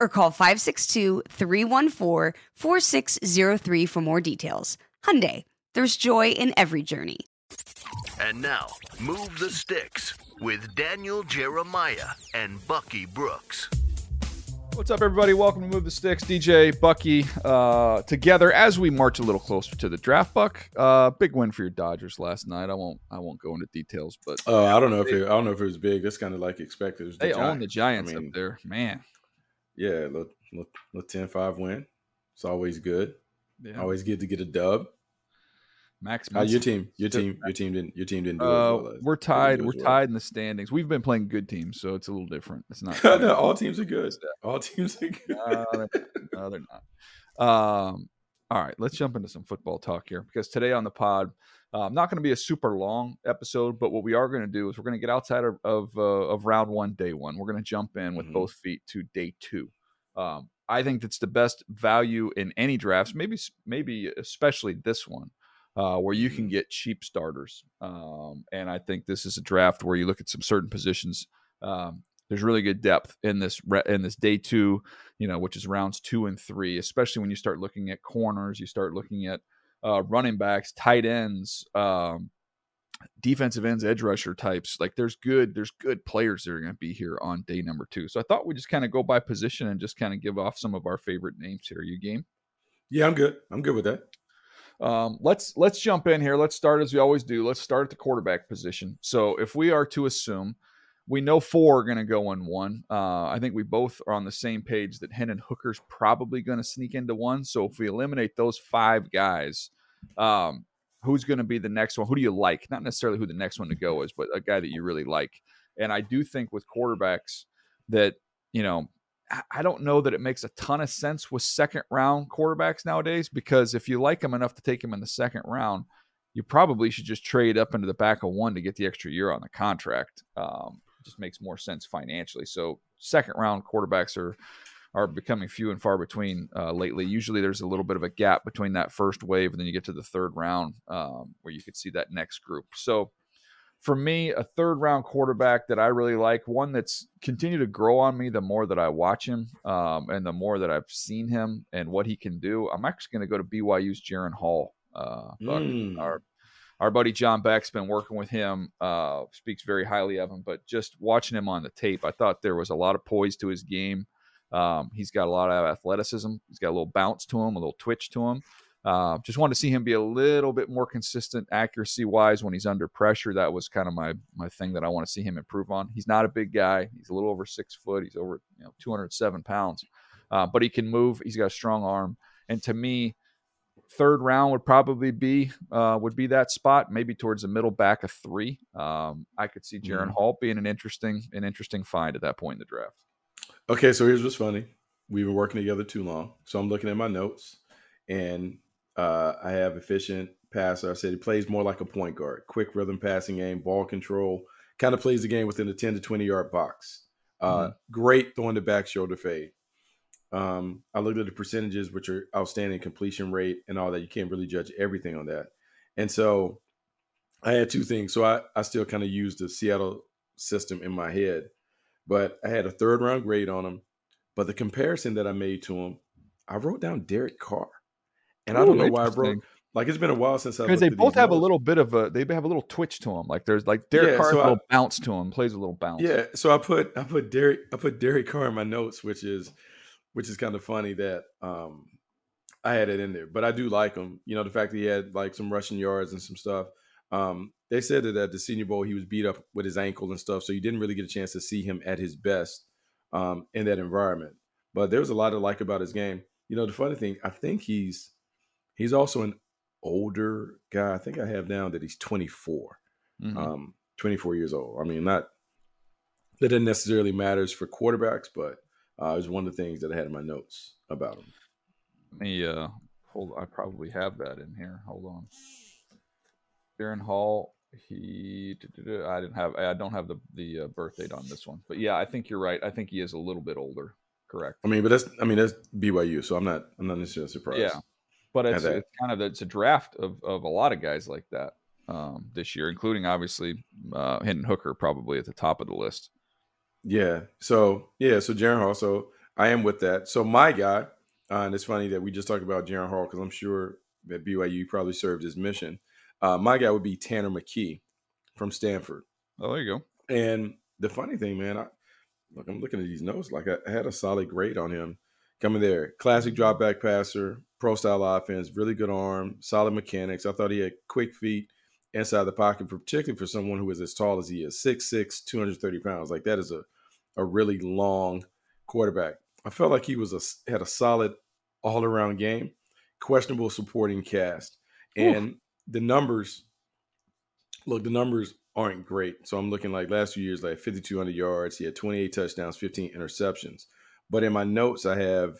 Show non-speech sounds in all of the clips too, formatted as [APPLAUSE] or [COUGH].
or call 562-314-4603 for more details. Hyundai, there's joy in every journey. And now, Move the Sticks with Daniel Jeremiah and Bucky Brooks. What's up, everybody? Welcome to Move the Sticks. DJ, Bucky, uh, together as we march a little closer to the draft. Buck, uh, big win for your Dodgers last night. I won't, I won't go into details, but uh, I don't know if it, I don't know if it was big. It's kind of like expected. The they Giants. own the Giants I mean, up there, man yeah, little, little, little 10-5 win. It's always good. Yeah. Always good to get a dub. Max, How your team? Your team? Your team didn't. Your team didn't do uh, well We're tied. We're well. tied in the standings. We've been playing good teams, so it's a little different. It's not. [LAUGHS] no, all teams are good. All teams are good. no, they're no, they're not. Um, all right, let's jump into some football talk here because today on the pod, uh, not going to be a super long episode, but what we are going to do is we're going to get outside of of, uh, of round one, day one. We're going to jump in with mm-hmm. both feet to day two. Um, I think that's the best value in any drafts, maybe maybe especially this one, uh, where you can mm-hmm. get cheap starters. Um, and I think this is a draft where you look at some certain positions. Um, there's really good depth in this in this day two, you know, which is rounds two and three. Especially when you start looking at corners, you start looking at uh, running backs, tight ends, um, defensive ends, edge rusher types. Like there's good, there's good players that are going to be here on day number two. So I thought we just kind of go by position and just kind of give off some of our favorite names here. You game? Yeah, I'm good. I'm good with that. Um, let's let's jump in here. Let's start as we always do. Let's start at the quarterback position. So if we are to assume we know four are going to go in one. Uh, I think we both are on the same page that Hendon Hooker's probably going to sneak into one. So if we eliminate those five guys, um, who's going to be the next one? Who do you like? Not necessarily who the next one to go is, but a guy that you really like. And I do think with quarterbacks that, you know, I don't know that it makes a ton of sense with second round quarterbacks nowadays because if you like them enough to take them in the second round, you probably should just trade up into the back of one to get the extra year on the contract. Um, just makes more sense financially. So second round quarterbacks are are becoming few and far between uh, lately. Usually, there's a little bit of a gap between that first wave, and then you get to the third round um, where you could see that next group. So, for me, a third round quarterback that I really like, one that's continued to grow on me the more that I watch him um, and the more that I've seen him and what he can do. I'm actually going to go to BYU's Jaren Hall. Uh, mm. Our our buddy John Beck's been working with him, uh, speaks very highly of him, but just watching him on the tape, I thought there was a lot of poise to his game. Um, he's got a lot of athleticism. He's got a little bounce to him, a little twitch to him. Uh, just wanted to see him be a little bit more consistent accuracy wise when he's under pressure. That was kind of my my thing that I want to see him improve on. He's not a big guy. He's a little over six foot. He's over you know 207 pounds, uh, but he can move. He's got a strong arm. And to me, third round would probably be uh, would be that spot. Maybe towards the middle back of three. Um, I could see Jaren mm. Hall being an interesting an interesting find at that point in the draft. Okay, so here's what's funny. We've been working together too long, so I'm looking at my notes and uh, I have efficient passer. I said he plays more like a point guard, quick rhythm passing game, ball control, kind of plays the game within the 10 to 20 yard box. Uh, mm-hmm. Great throwing the back shoulder fade. Um, I looked at the percentages, which are outstanding completion rate and all that. You can't really judge everything on that. And so I had two things. So I, I still kind of used the Seattle system in my head, but I had a third round grade on him. But the comparison that I made to him, I wrote down Derek Carr. And Ooh, I don't know why I wrote. Like it's been a while since I because they both have notes. a little bit of a they have a little twitch to them. Like there's like Derek yeah, Carr so a little bounce to him, plays a little bounce. Yeah, so I put I put Derek I put Derek Carr in my notes, which is which is kind of funny that um I had it in there. But I do like him. You know, the fact that he had like some rushing yards and some stuff. Um, they said that at the Senior Bowl he was beat up with his ankle and stuff, so you didn't really get a chance to see him at his best um, in that environment. But there was a lot to like about his game. You know, the funny thing, I think he's He's also an older guy. I think I have down that he's 24, mm-hmm. um, 24 years old. I mean, not that it necessarily matters for quarterbacks, but uh, it was one of the things that I had in my notes about him. Let me uh, hold. I probably have that in here. Hold on. Jaren Hall. He. I didn't have. I don't have the the uh, birth date on this one, but yeah, I think you're right. I think he is a little bit older. Correct. I mean, but that's. I mean, that's BYU, so I'm not. I'm not necessarily surprised. Yeah but it's, it's kind of it's a draft of, of a lot of guys like that um, this year, including obviously uh, Hendon Hooker probably at the top of the list. Yeah. So yeah. So Jaren Hall. So I am with that. So my guy, uh, and it's funny that we just talked about Jaren Hall because I'm sure that BYU probably served his mission. Uh, my guy would be Tanner McKee from Stanford. Oh, there you go. And the funny thing, man, I look, I'm looking at these notes. Like I, I had a solid grade on him coming there. Classic drop back passer, pro style offense, really good arm, solid mechanics. I thought he had quick feet inside the pocket, particularly for someone who is as tall as he is 6'6, 230 pounds. Like that is a, a really long quarterback. I felt like he was a had a solid all around game, questionable supporting cast. And the numbers look, the numbers aren't great. So I'm looking like last few years, like 5,200 yards. He had 28 touchdowns, 15 interceptions. But in my notes, I have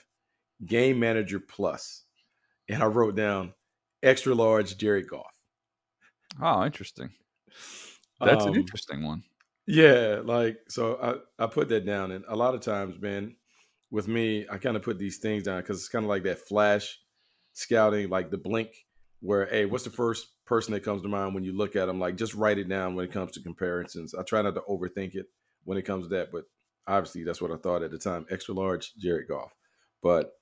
game manager plus, and I wrote down extra large Jared Goff. Oh, interesting. That's um, an interesting one. Yeah, like so I I put that down, and a lot of times, man, with me, I kind of put these things down because it's kind of like that flash scouting, like the blink, where hey, what's the first person that comes to mind when you look at them? Like just write it down when it comes to comparisons. I try not to overthink it when it comes to that, but obviously that's what I thought at the time. Extra large Jared Goff, but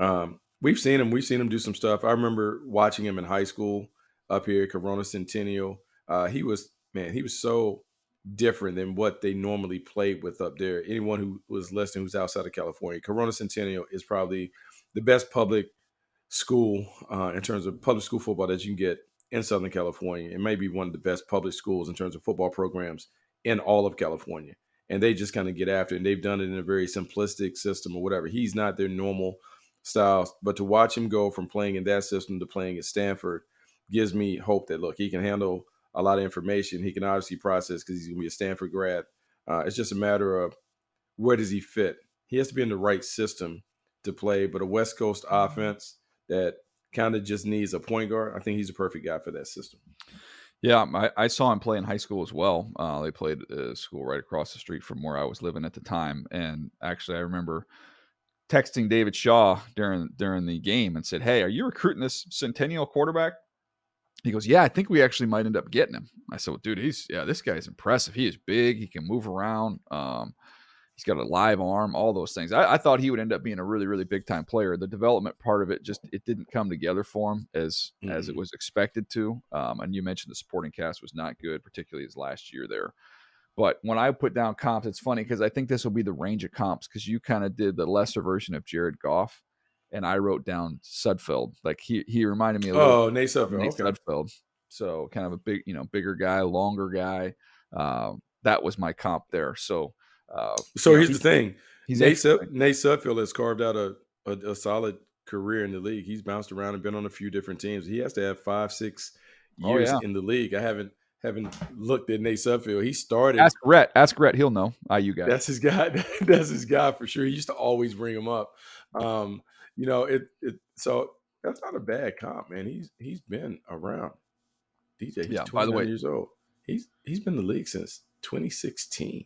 um, we've seen him. We've seen him do some stuff. I remember watching him in high school up here, Corona Centennial. Uh, he was man, he was so different than what they normally played with up there. Anyone who was listening who's outside of California, Corona Centennial is probably the best public school uh, in terms of public school football that you can get in Southern California. It may be one of the best public schools in terms of football programs in all of California and they just kind of get after it. And they've done it in a very simplistic system or whatever. He's not their normal style, but to watch him go from playing in that system to playing at Stanford gives me hope that look, he can handle a lot of information. He can obviously process because he's going to be a Stanford grad. Uh, it's just a matter of where does he fit. He has to be in the right system to play, but a West Coast offense that kind of just needs a point guard. I think he's a perfect guy for that system. Yeah, I, I, saw him play in high school as well. Uh, they played a school right across the street from where I was living at the time. And actually, I remember texting David Shaw during during the game and said, "Hey, are you recruiting this Centennial quarterback?" He goes, Yeah, I think we actually might end up getting him. I said, Well, dude, he's yeah, this guy's impressive. He is big, he can move around. Um, he's got a live arm, all those things. I, I, thought he would end up being a really, really big time player. The development part of it just it didn't come together for him as mm-hmm. as it mm-hmm. was expected to. Um, and you mentioned the supporting cast was not good, particularly his last year there. But when I put down comps, it's funny because I think this will be the range of comps because you kind of did the lesser version of Jared Goff, and I wrote down Sudfeld. Like he he reminded me a little. Oh, Nate Sudfeld. Nate okay. Sudfeld. So kind of a big, you know, bigger guy, longer guy. Uh, that was my comp there. So. Uh, so here's know, the thing. He's Nate, Sud- Nate Sudfeld has carved out a, a, a solid career in the league. He's bounced around and been on a few different teams. He has to have five, six years oh, yeah. in the league. I haven't haven't looked at Nate Sudfeld. He started. Ask Rhett. Ask Rhett. He'll know. IU guy. That's his guy. [LAUGHS] That's his guy for sure. He used to always bring him up. Um, you know it. It so that's not a bad comp, man. He's he's been around. DJ. He's yeah. By the way, years old. He's he's been in the league since 2016.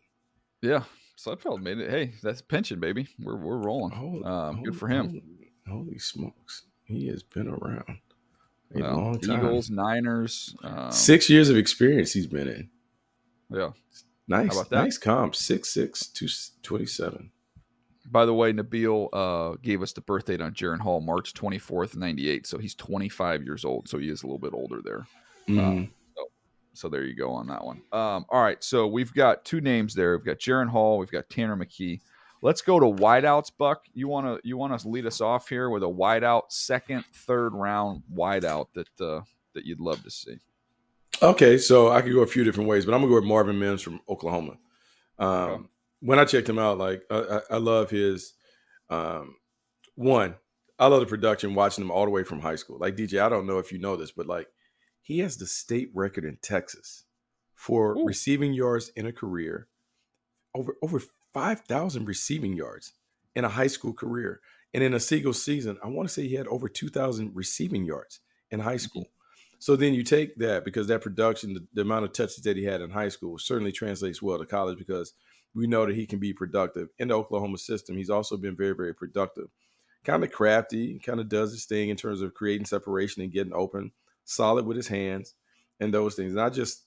Yeah. Sudfeld made it. Hey, that's pension, baby. We're we're rolling. Holy, um, holy, good for him. Holy, holy smokes, he has been around. A well, long time. Eagles, Niners. Um, Six years of experience he's been in. Yeah. Nice. Nice comp. Six six two twenty seven. By the way, Nabil uh, gave us the birth date on Jaren Hall, March 24th, 98. So he's 25 years old. So he is a little bit older there. Mm-hmm. Um, so, so, there you go on that one. Um, all right. So we've got two names there. We've got Jaren Hall. We've got Tanner McKee. Let's go to wideouts, Buck. You want to you want to lead us off here with a wideout, second, third round wideout that uh, that you'd love to see. Okay, so I could go a few different ways, but I'm gonna go with Marvin Mims from Oklahoma. Um, okay. When I checked him out, like I, I love his um, one. I love the production watching him all the way from high school. Like DJ, I don't know if you know this, but like he has the state record in Texas for Ooh. receiving yards in a career over over 5,000 receiving yards in a high school career. And in a single season, I want to say he had over 2,000 receiving yards in high school. So then you take that because that production, the, the, amount of touches that he had in high school certainly translates well to college because we know that he can be productive. In the Oklahoma system, he's also been very, very productive. Kind of crafty, kind of does his thing in terms of creating separation and getting open, solid with his hands and those things. Not just,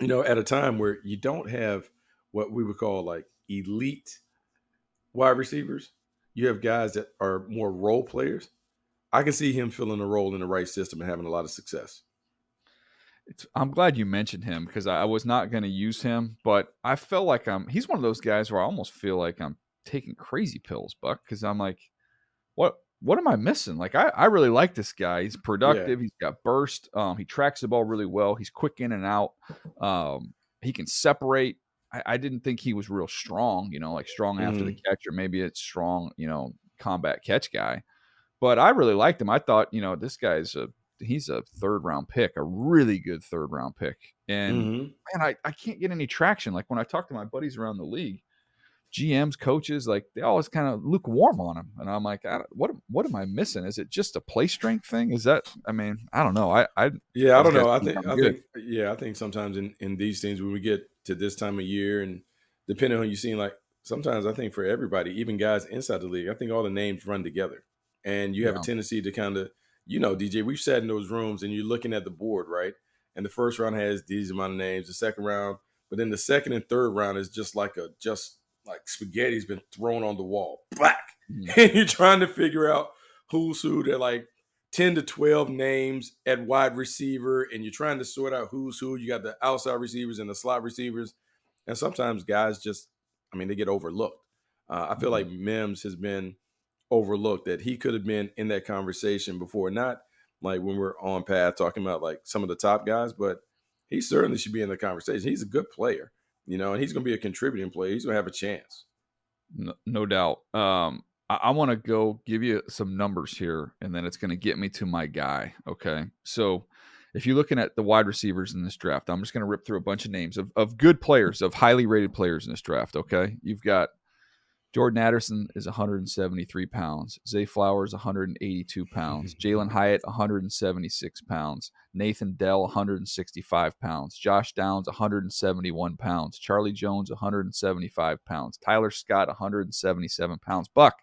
you know, at a time where you don't have – what we would call like elite wide receivers. You have guys that are more role players. I can see him filling a role in the right system and having a lot of success. It's, I'm glad you mentioned him because I, I was not going to use him, but I felt like I'm. He's one of those guys where I almost feel like I'm taking crazy pills, Buck, because I'm like, what what am I missing? Like I, I really like this guy. He's productive. Yeah. He's got burst. Um, he tracks the ball really well. He's quick in and out. Um, he can separate. I, I, didn't think he was real strong, you know, like strong mm. after the mm. catch, or maybe it's strong, you know, combat catch guy. But I really liked him. I thought, you know, this guy's a he's a third round pick, a really good third round pick. And mm-hmm. man, I, I can't get any traction. Like when I talk to my buddies around the league, GMs, coaches, like they always kind of lukewarm on him, and I'm like, what what am I missing? Is it just a play strength thing? Is that? I mean, I don't know. I, I yeah, I don't know. I think I think yeah, I think sometimes in in these things when we get to this time of year, and depending on you seeing like sometimes I think for everybody, even guys inside the league, I think all the names run together, and you have yeah. a tendency to kind of you know, DJ, we've sat in those rooms and you're looking at the board, right? And the first round has these amount of names, the second round, but then the second and third round is just like a just like spaghetti's been thrown on the wall. Black. Mm-hmm. [LAUGHS] And you're trying to figure out who's who. They're like 10 to 12 names at wide receiver, and you're trying to sort out who's who. You got the outside receivers and the slot receivers. And sometimes guys just, I mean, they get overlooked. Uh, I feel mm-hmm. like Mims has been overlooked that he could have been in that conversation before. Not like when we're on path talking about like some of the top guys, but he certainly should be in the conversation. He's a good player you know, and he's going to be a contributing player. He's going to have a chance. No, no doubt. Um, I, I want to go give you some numbers here, and then it's going to get me to my guy. Okay. So if you're looking at the wide receivers in this draft, I'm just going to rip through a bunch of names of, of good players, of highly rated players in this draft. Okay. You've got Jordan Addison is 173 pounds. Zay Flowers 182 pounds. [LAUGHS] Jalen Hyatt 176 pounds. Nathan Dell 165 pounds. Josh Downs 171 pounds. Charlie Jones 175 pounds. Tyler Scott 177 pounds. Buck,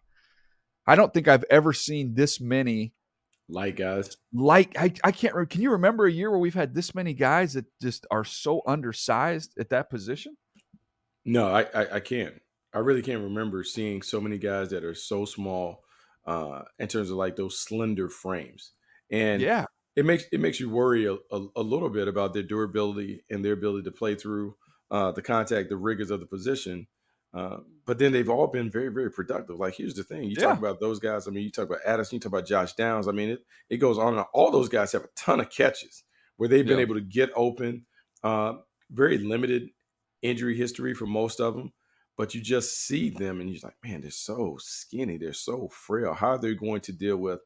I don't think I've ever seen this many Light guys. Like I, I can't. Remember. Can you remember a year where we've had this many guys that just are so undersized at that position? No, I, I, I can't. I really can't remember seeing so many guys that are so small uh, in terms of like those slender frames. And yeah, it makes it makes you worry a, a, a little bit about their durability and their ability to play through uh, the contact, the rigors of the position. Uh, but then they've all been very, very productive. Like, here's the thing: you Yeah. talk about those guys. I mean, you talk about Addison, you talk about Josh Downs. I mean, it it goes on and on. All those guys have a ton of catches where they've been Yeah. able to get open. Uh, very limited injury history for most of them, but you just see them and you're like, man, they're so skinny, they're so frail. How are they going to deal with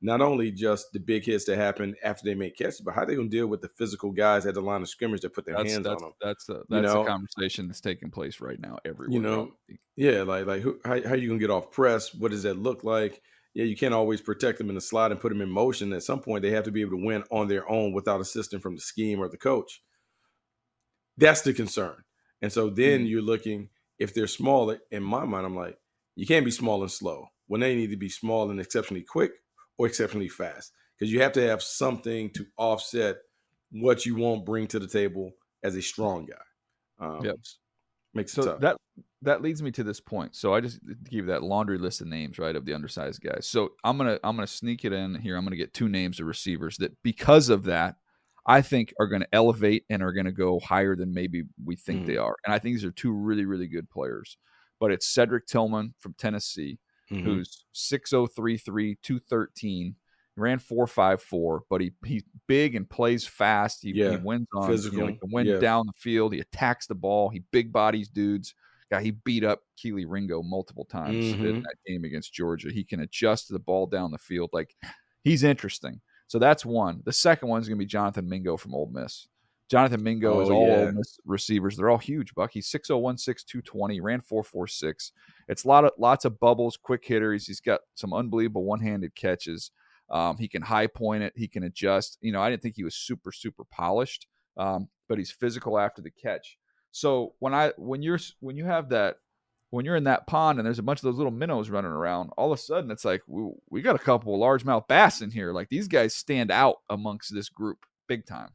not only just the big hits that happen after they make catches, but how are they going to deal with the physical guys at the line of scrimmage that put their that's hands that's on them? that's You that's know? the conversation that's taking place right now everywhere. You know, around the league. Yeah, like like who, how how you gonna get off press? What does that look like? Yeah, you can't always protect them in the slot and put them in motion. At some point, they have to be able to win on their own without assistance from the scheme or the coach. That's the concern. And so then Mhm. you're looking if they're smaller. In my mind, I'm like, you can't be small and slow when they need to be small and exceptionally quick or exceptionally fast because you have to have something to offset what you won't bring to the table as a strong guy. Um, Yep. Makes it So tough. that that leads me to this point. So I just give that laundry list of names, right, of the undersized guys. So I'm gonna I'm gonna sneak it in here. I'm gonna get two names of receivers that because of that, I think are gonna elevate and are gonna go higher than maybe we think they are. And I think these are two really really good players. But it's Cedric Tillman from Tennessee, Mhm. who's 6033, 213, ran 454, but he he's big and plays fast. He, he wins on you know, he can win yeah. down the field. He attacks the ball. He big bodies dudes. Guy, he beat up Kelee Ringo multiple times in Mhm. that game against Georgia. He can adjust the ball down the field. Like he's interesting. So that's one. The second one is gonna be Jonathan Mingo from Ole Miss. Jonathan Mingo is Oh, all yeah. Ole Miss receivers. They're all huge, Buck. He's 6'0", 220, ran 4.46. It's a lot of lots of bubbles, quick hitters. He's got some unbelievable one-handed catches. Um, he can high point it. He can adjust. You know, I didn't think he was super, super polished, um, but he's physical after the catch. So when I when you're when you have that when you're in that pond and there's a bunch of those little minnows running around, all of a sudden it's like we, we got a couple of largemouth bass in here. Like these guys stand out amongst this group big time.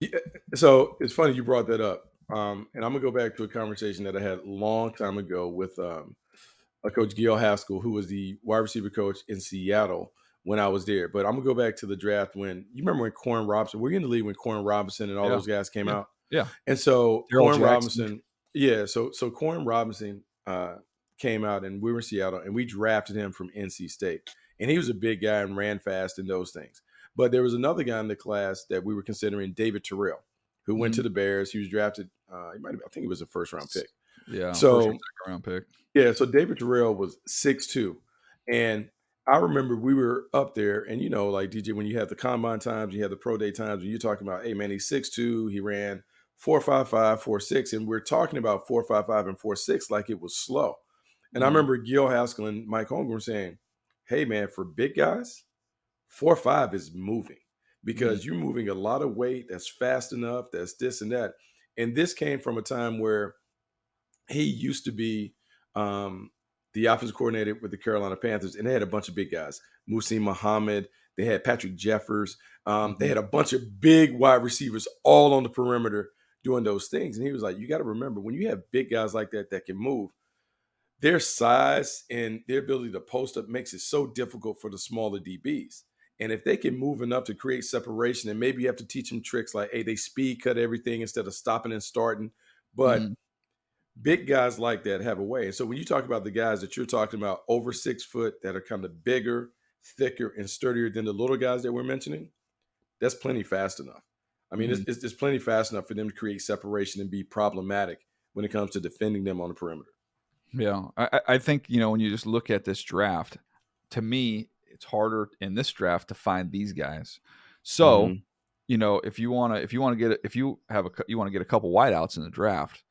Yeah, so it's funny you brought that up, um, and I'm gonna go back to a conversation that I had a long time ago with um, a coach Gil Haskell, who was the wide receiver coach in Seattle when I was there. But I'm gonna go back to the draft when you remember when Koren Robinson, were you in the league when Koren Robinson and all Yeah. those guys came Yeah. out? Yeah. And so Koren. Robinson, yeah, so so Koren Robinson uh, came out and we were in Seattle and we drafted him from NC State, and he was a big guy and ran fast and those things. But there was another guy in the class that we were considering, David Terrell, who went Mm-hmm. to the Bears. He was drafted. Uh, he might have, I think he was a first round pick. Yeah. So- first round pick. Yeah, so David Terrell was six two, and I remember we were up there, and you know, like DJ, when you have the combine times, you have the pro day times, and you're talking about, hey man, he's six two, he ran four five five, four six, and we're talking about four five five and four six like it was slow. And I Mhm. remember Gil Haskell and Mike Holmgren saying, "Hey man, for big guys, four five is moving because you're moving a lot of weight that's fast enough, that's this and that." And this came from a time where he used to be um, the offensive coordinator with the Carolina Panthers, and they had a bunch of big guys. Muhsin Muhammad, they had Patrick Jeffers, um, they had a bunch of big wide receivers all on the perimeter doing those things. And he was like, "You got to remember when you have big guys like that that can move." Their size and their ability to post up makes it so difficult for the smaller DBs. And if they can move enough to create separation, and maybe you have to teach them tricks like, hey, they speed cut everything instead of stopping and starting. But Mhm. big guys like that have a way. And so when you talk about the guys that you're talking about over six foot that are kind of bigger, thicker, and sturdier than the little guys that we're mentioning, that's plenty fast enough. I mean, it's, it's, it's plenty fast enough for them to create separation and be problematic when it comes to defending them on the perimeter. Yeah, I, I- think you know when you just look at this draft, to me, it's harder in this draft to find these guys. So, Mhm. you know, if you want to, if you want to get, if you have a, you want to get a couple wideouts in the draft,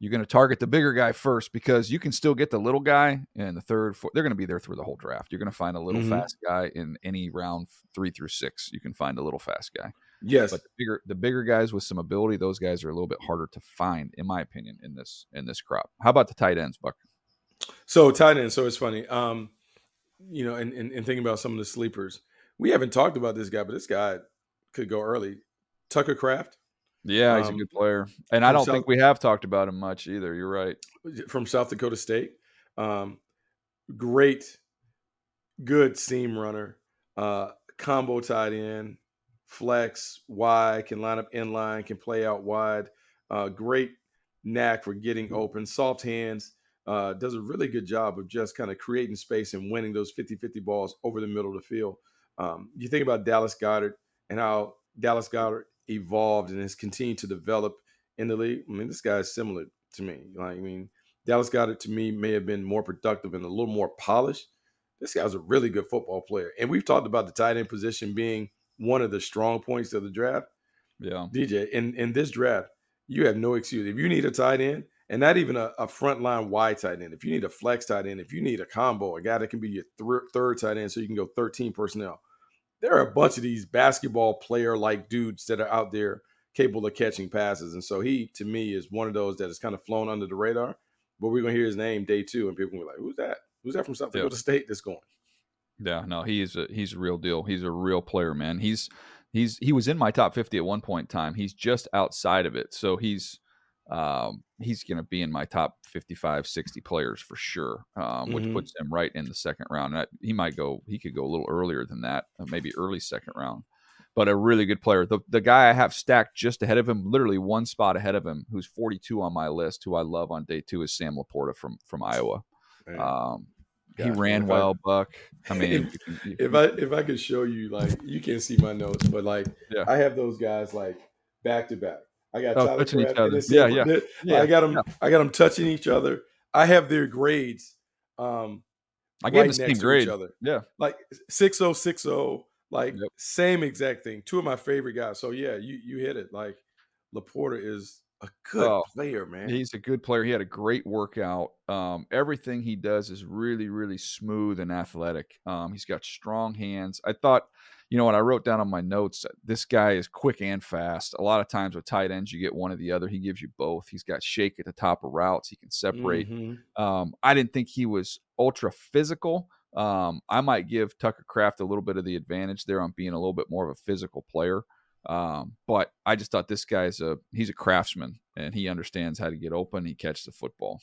you're going to target the bigger guy first because you can still get the little guy in the third, fourth. They're going to be there through the whole draft. You're going to find a little Mhm. fast guy in any round three through six. You can find a little fast guy. Yes. But the bigger, the bigger guys with some ability, those guys are a little bit harder to find, in my opinion, in this in this crop. How about the tight ends, Buck? So tight end. So it's funny. Um, you know, and, and, and thinking about some of the sleepers. we haven't talked about this guy, but this guy could go early. Tucker Kraft. Yeah, he's um, a good player, and I don't South, think we have talked about him much either. You're right. From South Dakota State, um, great, good seam runner, uh, combo tight end, flex, wide, can line up in line, can play out wide. Uh, great knack for getting open, soft hands. Uh, does a really good job of just kind of creating space and winning those 50 50 balls over the middle of the field. Um, you think about Dallas Goedert and how Dallas Goedert evolved and has continued to develop in the league. I mean, this guy is similar to me. Like, I mean, Dallas Goedert to me may have been more productive and a little more polished. This guy's a really good football player. And we've talked about the tight end position being one of the strong points of the draft. Yeah. DJ, in, in this draft, you have no excuse. If you need a tight end, and not even a, a frontline wide tight end, if you need a flex tight end, if you need a combo, a guy that can be your th- third tight end so you can go 13 personnel, there are a bunch of these basketball player like dudes that are out there capable of catching passes. And so he, to me, is one of those that has kind of flown under the radar. But we're going to hear his name day two, and people will be like, who's that? Who's that from South Dakota State that's going? Yeah, no, he's a he's a real deal. He's a real player, man. He's he's he was in my top 50 at one point in time. He's just outside of it. So he's um, he's going to be in my top 55, 60 players for sure, um, which mm-hmm. puts him right in the second round. And he might go, he could go a little earlier than that, uh, maybe early second round. But a really good player. The, the guy I have stacked just ahead of him, literally one spot ahead of him, who's 42 on my list, who I love on day two, is Sam LaPorta from from Iowa. Um, he ran well, I, Buck. I mean, if, if I if I could show you, like, you can't see my notes, but like, yeah. I have those guys like back to back. I got oh, touching each other. Yeah, yeah, yeah. I got them. Yeah. I got them touching each other. I have their grades. Um, I gave right the same grade. Other. Yeah, like six oh six oh. Like yep. same exact thing. Two of my favorite guys. So yeah, you you hit it. Like LaPorta is a good oh, player, man. He's a good player. He had a great workout. Um, everything he does is really, really smooth and athletic. Um, he's got strong hands. I thought you know what I wrote down on my notes? This guy is quick and fast. A lot of times with tight ends, you get one or the other. He gives you both. He's got shake at the top of routes. He can separate. Mm-hmm. Um, I didn't think he was ultra physical. Um, I might give Tucker Kraft a little bit of the advantage there on being a little bit more of a physical player. Um, but I just thought this guy's a he's a craftsman and he understands how to get open. He catches the football.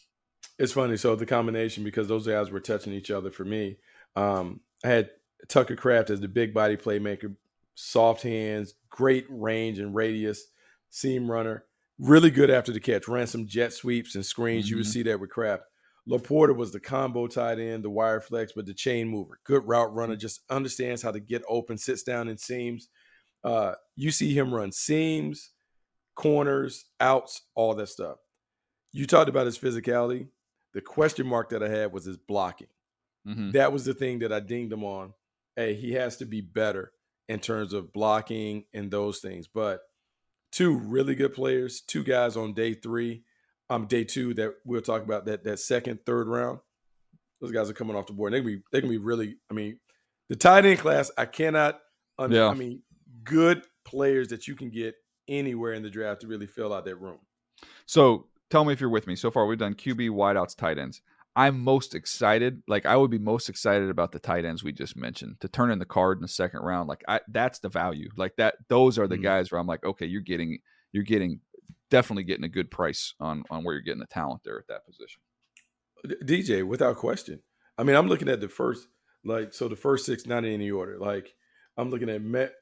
It's funny. So the combination because those guys were touching each other for me. Um, I had Tucker Kraft as the big body playmaker, soft hands, great range and radius, seam runner, really good after the catch, ran some jet sweeps and screens. Mm-hmm. You would mm-hmm. see that with Kraft. LaPorta was the combo tight end, the wire flex, but the chain mover, good route runner, just understands how to get open, sits down in seams. Uh, you see him run seams, corners, outs, all that stuff. You talked about his physicality. The question mark that I had was his blocking. Mm-hmm. That was the thing that I dinged him on hey, he has to be better in terms of blocking and those things. But two really good players, two guys on day three, um, day two that we'll talk about that that second, third round. Those guys are coming off the board. They can be they can be really. I mean, the tight end class. I cannot. Yeah. I mean, good players that you can get anywhere in the draft to really fill out that room. So tell me if you're with me. So far, we've done QB, wideouts, tight ends. I'm most excited. Like I would be most excited about the tight ends we just mentioned to turn in the card in the second round. Like I, that's the value. Like that, those are the mm-hmm. guys where I'm like, okay, you're getting, you're getting, definitely getting a good price on on where you're getting the talent there at that position. DJ, without question. I mean, I'm looking at the first, like, so the first six, not in any order. Like, I'm looking at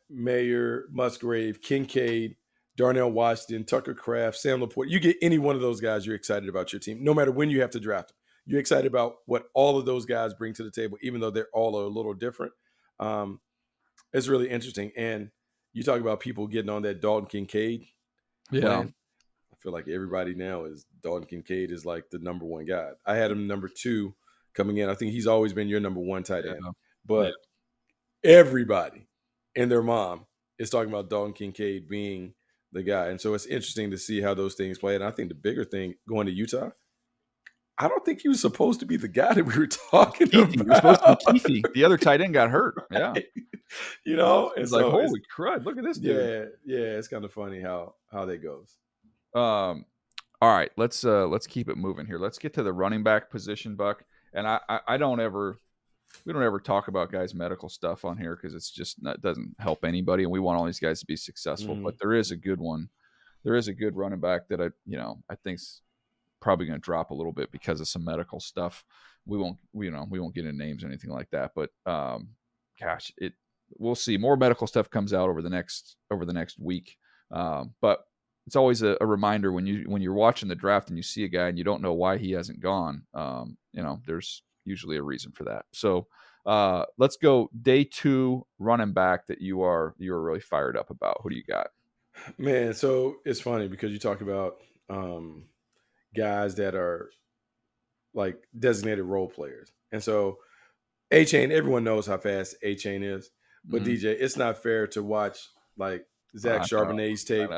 Mayer Musgrave, Kincaid, Darnell Washington, Tucker Kraft, Sam LaPorta. You get any one of those guys, you're excited about your team, no matter when you have to draft them you're excited about what all of those guys bring to the table, even though they're all a little different. Um, it's really interesting. And you talk about people getting on that Dalton Kincaid. Yeah. Plan. I feel like everybody now is Dalton Kincaid is like the number one guy. I had him number two coming in. I think he's always been your number one tight end. Yeah. But yeah. Everybody and their mom is talking about Dalton Kincaid being the guy. And so it's interesting to see how those things play. And I think the bigger thing going to Utah – I don't think he was supposed to be the guy that we were [LAUGHS] talking Kuithe. about. He was supposed to be Kuithe. The other tight end got hurt. [LAUGHS] Yeah. you know, it's so like, holy crud, look at this dude. Yeah, yeah, it's kind of funny how how that goes. Um all right, let's uh let's keep it moving here. Let's get to the running back position, Buck. And I I, I don't ever we don't ever talk about guys' medical stuff on here because it's just doesn't help anybody, and we want all these guys to be successful. Mhm. But there is a good one. There is a good running back that I, you know, I think's probably going to drop a little bit because of some medical stuff. We won't, we, you know, we won't get into names or anything like that. But um, gosh, it we'll see. More medical stuff comes out over the next over the next week. Um, but it's always a, a reminder when you when you're watching the draft and you see a guy and you don't know why he hasn't gone. Um, you know, there's usually a reason for that. So uh, let's go day two running back that you are you are really fired up about. Who do you got? Man, so it's funny because you talk about um, guys that are like designated role players. And so Achane, everyone knows how fast Achane is. But Mhm. DJ, it's not fair to watch like Zach Charbonnet's tape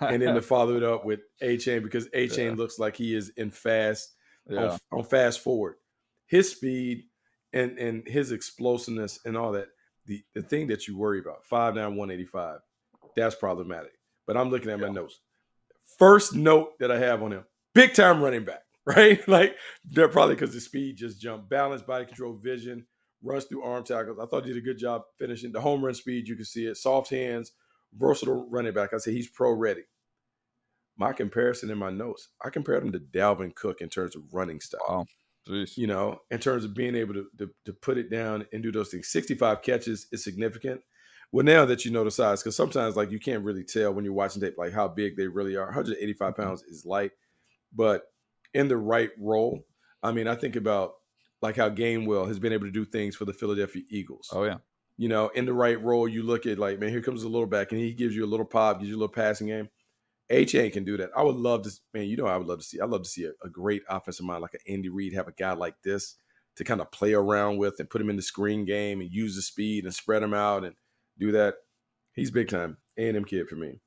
and then to [LAUGHS] follow it up with Achane because Achane Yeah. looks like he is in fast yeah. on, on fast forward. His speed and and his explosiveness and all that. The the thing that you worry about, 5'9", 185, that's problematic. But I'm looking at my Yeah. notes. First note that I have on him, big time running back, [LAUGHS] right? Like they're probably because the speed just jumped. Balance, body control, vision, runs through arm tackles. I thought he did a good job finishing. The home run speed, you can see it. Soft hands, versatile running back. I say he's pro ready. My comparison in my notes, I compared him to Dalvin Cook in terms of running style Wow. Jeez. you know, in terms of being able to, to, to put it down and do those things. 65 catches is significant. Well, now that you know the size, because sometimes like you can't really tell when you're watching tape like how big they really are. 185 mm-hmm. pounds is light, but in the right role, I mean, I think about like how Gainwell has been able to do things for the Philadelphia Eagles. Oh yeah. You know, in the right role, you look at like, man, here comes a little back, and he gives you a little pop, gives you a little passing game. H A can do that. I would love to, man. You know, I would love to see. I'd love to see a, a great offensive mind like an Andy Reid have a guy like this to kind of play around with and put him in the screen game and use the speed and spread him out and do that. He's big time A and M kid for me.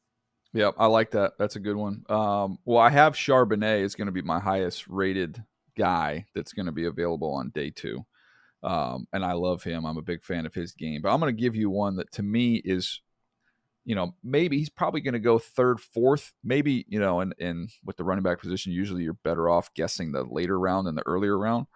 Yep, I like that. That's a good one. Um, well, I have Charbonnet is going to be my highest rated guy that's going to be available on day two, um, and I love him. I'm a big fan of his game. But I'm going to give you one that to me is, you know, maybe he's probably going to go third, fourth, maybe you know, and and with the running back position, usually you're better off guessing the later round than the earlier round.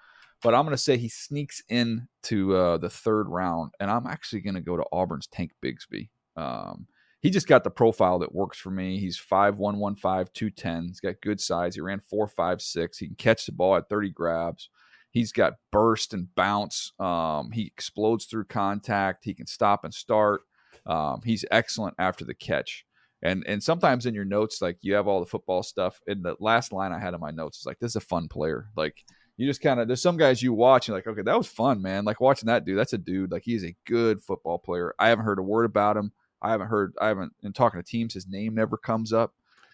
But I'm going to say he sneaks in to uh, the third round, and I'm actually going to go to Auburn's Tank Bigsby. Um, he just got the profile that works for me. He's 5'1, 1'5, 210. He's got good size. He ran 4'5'6. He can catch the ball at 30 grabs. He's got burst and bounce. Um, he explodes through contact. He can stop and start. Um, he's excellent after the catch. And and sometimes in your notes, like you have all the football stuff. And the last line I had in my notes is like, this is a fun player. Like you just kind of there's some guys you watch and like, okay, that was fun, man. Like watching that dude, that's a dude. Like he's a good football player. I haven't heard a word about him. I haven't heard. I haven't. In talking to teams, his name never comes up.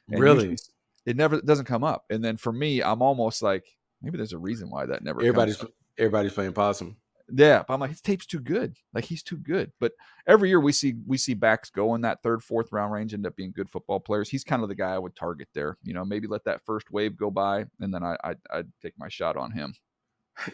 And Really? it never it doesn't come up. And then for me, I'm almost like maybe there's a reason why that never. Everybody's comes up. everybody's playing possum. Yeah. But I'm like his tape's too good. Like he's too good. But every year we see we see backs go in that third, fourth round range, end up being good football players. He's kind of the guy I would target there. You know, maybe let that first wave go by, and then I I I'd take my shot on him. [LAUGHS]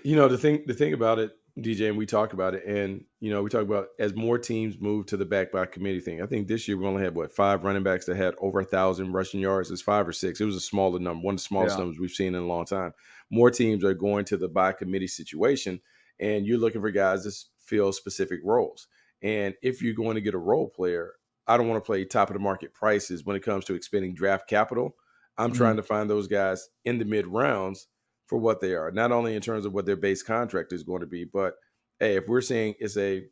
You know the thing the thing about it, DJ, and we talk about it, and you know we talk about as more teams move to the back by committee thing. I think this year we only had what five running backs that had over a thousand rushing yards. It's five or six. It was a smaller number, one of the smallest Yeah. numbers we've seen in a long time. More teams are going to the by committee situation, and you're looking for guys that fill specific roles. And if you're going to get a role player, I don't want to play top of the market prices when it comes to expending draft capital. I'm Mhm. trying to find those guys in the mid rounds for what they are, not only in terms of what their base contract is going to be, but hey, if we're saying it's a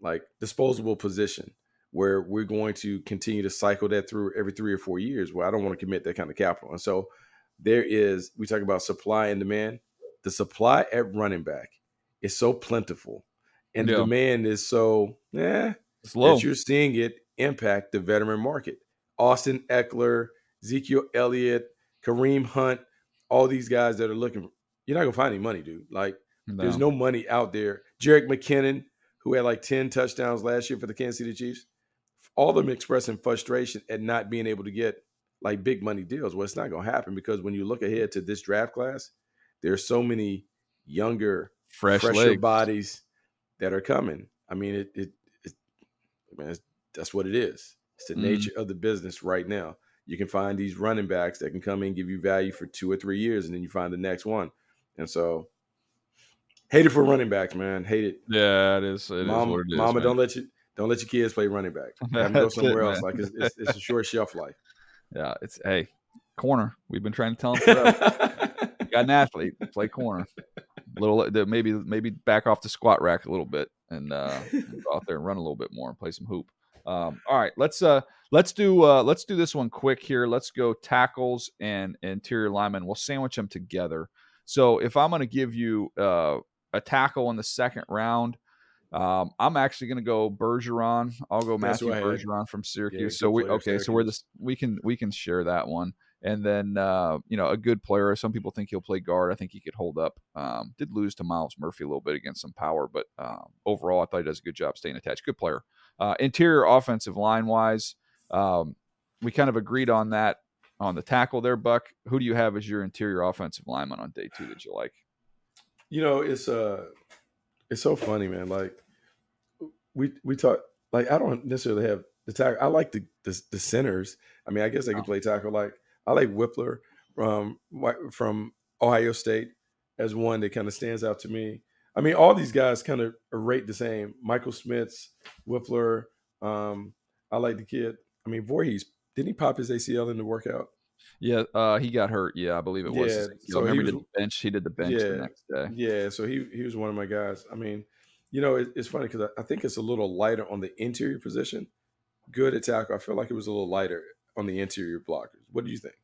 like disposable position where we're going to continue to cycle that through every three or four years, well, I don't want to commit that kind of capital. And so there is, we talk about supply and demand. The supply at running back is so plentiful, and Yeah. the demand is so, yeah, that you're seeing it impact the veteran market. Austin Ekeler, Ezekiel Elliott, Kareem Hunt, all these guys that are looking. You're not gonna find any money, dude. Like there's no money out there. Jerick McKinnon, who had like 10 touchdowns last year for the Kansas City Chiefs, all of them expressing frustration at not being able to get like big money deals. Well, it's not gonna happen because when you look ahead to this draft class, there's so many younger, fresh fresher legs. bodies that are coming. I mean, it, it, it man, it's, that's what it is. It's the Mhm. nature of the business right now. You can find these running backs that can come in and give you value for two or three years, and then you find the next one. And so, Hate it for running backs, man. Hate it. Yeah, it is. It Mom, is what it is. mama, don't let you don't let your kids play running back. [LAUGHS] Have them go That's it, somewhere else. Like it's, it's, it's a short shelf life. [LAUGHS] Yeah, it's hey, corner. We've been trying to tell them [LAUGHS] forever. Got an athlete, play corner. Little maybe maybe back off the squat rack a little bit and uh go out there and run a little bit more and play some hoop. Um, all right, let's uh let's do uh let's do this one quick here. Let's go tackles and interior linemen. We'll sandwich them together. So if I'm gonna give you uh a tackle in the second round, um, I'm actually going to go Bergeron. I'll go That's Matthew Bergeron from Syracuse. good so we okay. So we're this we can we can share that one. And then uh, you know a good player. Some people think he'll play guard. I think he could hold up. Um, did lose to Myles Murphy a little bit against some power, but um, overall I thought he does a good job staying attached. Good player. Uh, interior offensive line wise, um, we kind of agreed on that on the tackle there. Buck, who do you have as your interior offensive lineman on day two that you like? You know, it's uh it's so funny, man. Like we we talk like I don't necessarily have the tackle. I like the the, the centers. I mean, I guess they can Oh. play tackle. Like I like Wypler from from Ohio State as one that kind of stands out to me. I mean, all these guys kind of rate the same. Michael Schmitz, Wypler. Um, I like the kid. I mean, Vorhees didn't he pop his ACL in the workout? Yeah, uh, he got hurt. Yeah, I believe it was. Yeah, so he remember he was- did the bench. He did the bench the next day. Yeah, so he he was one of my guys. I mean, you know, it, it's funny because I, I think it's a little lighter on the interior position. Good at tackle. I feel like it was a little lighter on the interior blockers. What do you think?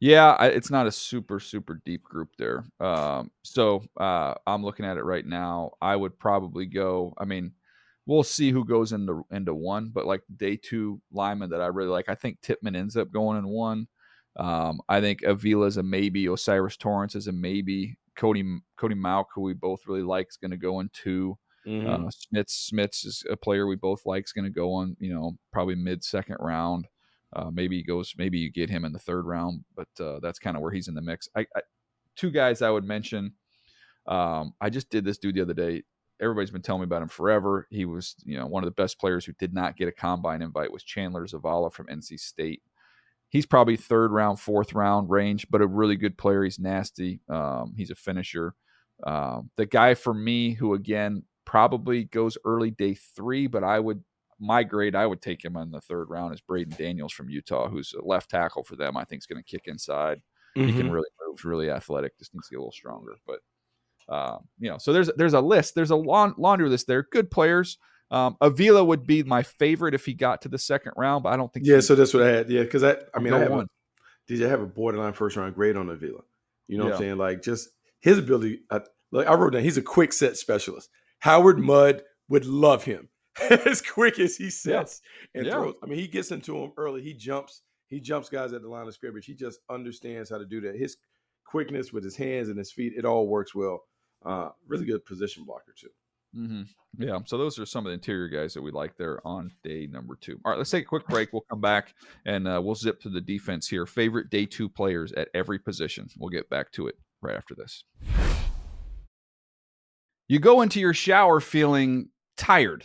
Yeah, I, it's not a super super deep group there. Um, so uh, I'm looking at it right now. I would probably go. I mean, we'll see who goes into into one, but like day two lineman that I really like, I think Tippmann ends up going in one. Um, I think Avila is a maybe. O'Cyrus Torrence is a maybe. Cody Cody Mauch, who we both really like, is going to go in two. Mm-hmm. Uh, Schmitz Schmitz is a player we both like. Is going to go on, you know, probably mid second round. Uh, maybe he goes. Maybe you get him in the third round, but uh, that's kind of where he's in the mix. I, I two guys I would mention. Um, I just did this dude the other day. Everybody's been telling me about him forever. He was, you know, one of the best players who did not get a combine invite was Chandler Zavala from NC State. He's probably third round, fourth round range, but a really good player. He's nasty. Um, he's a finisher. Um, the guy for me who again probably goes early day three, but I would my grade I would take him on the third round is Braeden Daniels from Utah, who's a left tackle for them. I think is going to kick inside. He Mm-hmm. can really move, really athletic. Just needs to get a little stronger. But um, you know, so there's there's a list. There's a laun- laundry list there. Good players. Um, Avila would be my favorite if he got to the second round, but I don't think. Yeah, so that's what I had. Yeah, because I, I mean, Go I have one. a, did you have a borderline first round grade on Avila? You know what I'm saying? Like just his ability. I, like I wrote down, he's a quick set specialist. Howard Mudd would love him [LAUGHS] as quick as he sets and Yeah. throws. I mean, he gets into him early. He jumps. He jumps guys at the line of scrimmage. He just understands how to do that. His quickness with his hands and his feet, it all works well. Uh, really good position blocker too. Mm-hmm. Yeah. So those are some of the interior guys that we like there on day number two. All right, let's take a quick break. We'll come back and uh, we'll zip to the defense here. Favorite day two players at every position. We'll get back to it right after this. You go into your shower feeling tired,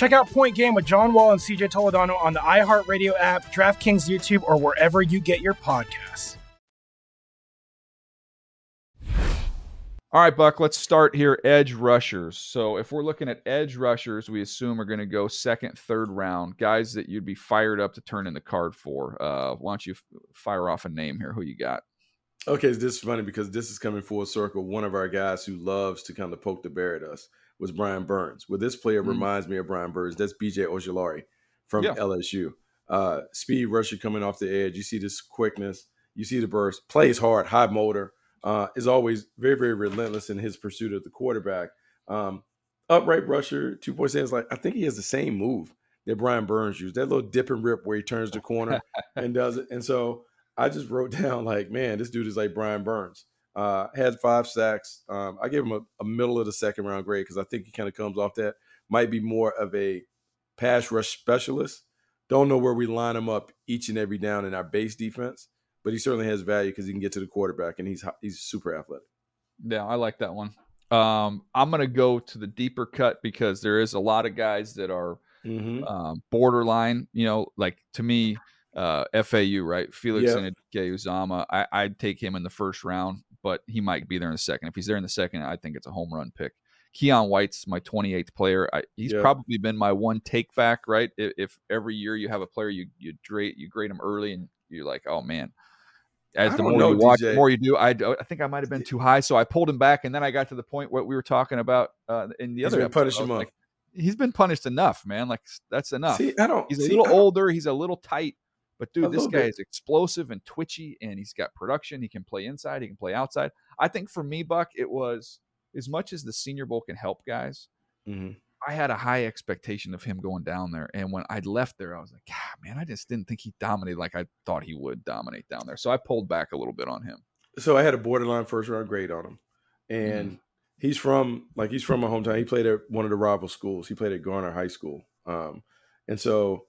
Check out Point Game with John Wall and CJ Toledano on the iHeartRadio app, DraftKings YouTube, or wherever you get your podcasts. All right, Buck, let's start here. Edge rushers. So, if we're looking at edge rushers, we assume are going to go second, third round. Guys that you'd be fired up to turn in the card for. Uh, why don't you fire off a name here? Who you got? Okay, this is funny because this is coming full circle. One of our guys who loves to kind of poke the bear at us was Brian Burns. Well, this player mm-hmm. reminds me of Brian Burns. That's BJ Ojulari from yeah. LSU. Uh, speed rusher coming off the edge. You see this quickness. You see the burst. Plays hard, high motor. Uh, is always very, very relentless in his pursuit of the quarterback. Um, upright rusher, two point seven. Like I think he has the same move that Brian Burns used. That little dip and rip where he turns the corner [LAUGHS] and does it. And so I just wrote [LAUGHS] down like, man, this dude is like Brian Burns. Uh, had five sacks. Um, I gave him a, a, middle of the second round grade because I think he kind of comes off that. Might be more of a pass rush specialist. Don't know where we line him up each and every down in our base defense, but he certainly has value because he can get to the quarterback and he's he's super athletic. Yeah, I like that one. Um, I'm gonna go to the deeper cut because there is a lot of guys that are mm-hmm. um, borderline. You know, like to me, uh, FAU, right? Felix and Uzomah. I, I'd take him in the first round, but he might be there in the second. If he's there in the second, I think it's a home run pick. Keion White's my 28th player. I, he's probably been my one take back, right? If, if, every year you have a player, you you grade you grade him early, and you're like, oh man. As the more know, you watch, DJ. the more you do. I, I think I might have been too high, so I pulled him back, and then I got to the point what we were talking about uh, in the he's other. Punish him like, He's been punished enough, man. Like that's enough. See, I don't. He's a see, little older. He's a little tight. But dude, this guy bit. is explosive and twitchy, and he's got production. He can play inside. He can play outside. I think for me, Buck, it was as much as the Senior Bowl can help guys. Mm-hmm. I had a high expectation of him going down there, and when I left there, I was like, ah, man, I just didn't think he dominated like I thought he would dominate down there. So I pulled back a little bit on him. So I had a borderline first round grade on him, and mm. he's from like he's from my hometown. He played at one of the rival schools. He played at Garner High School, um, and so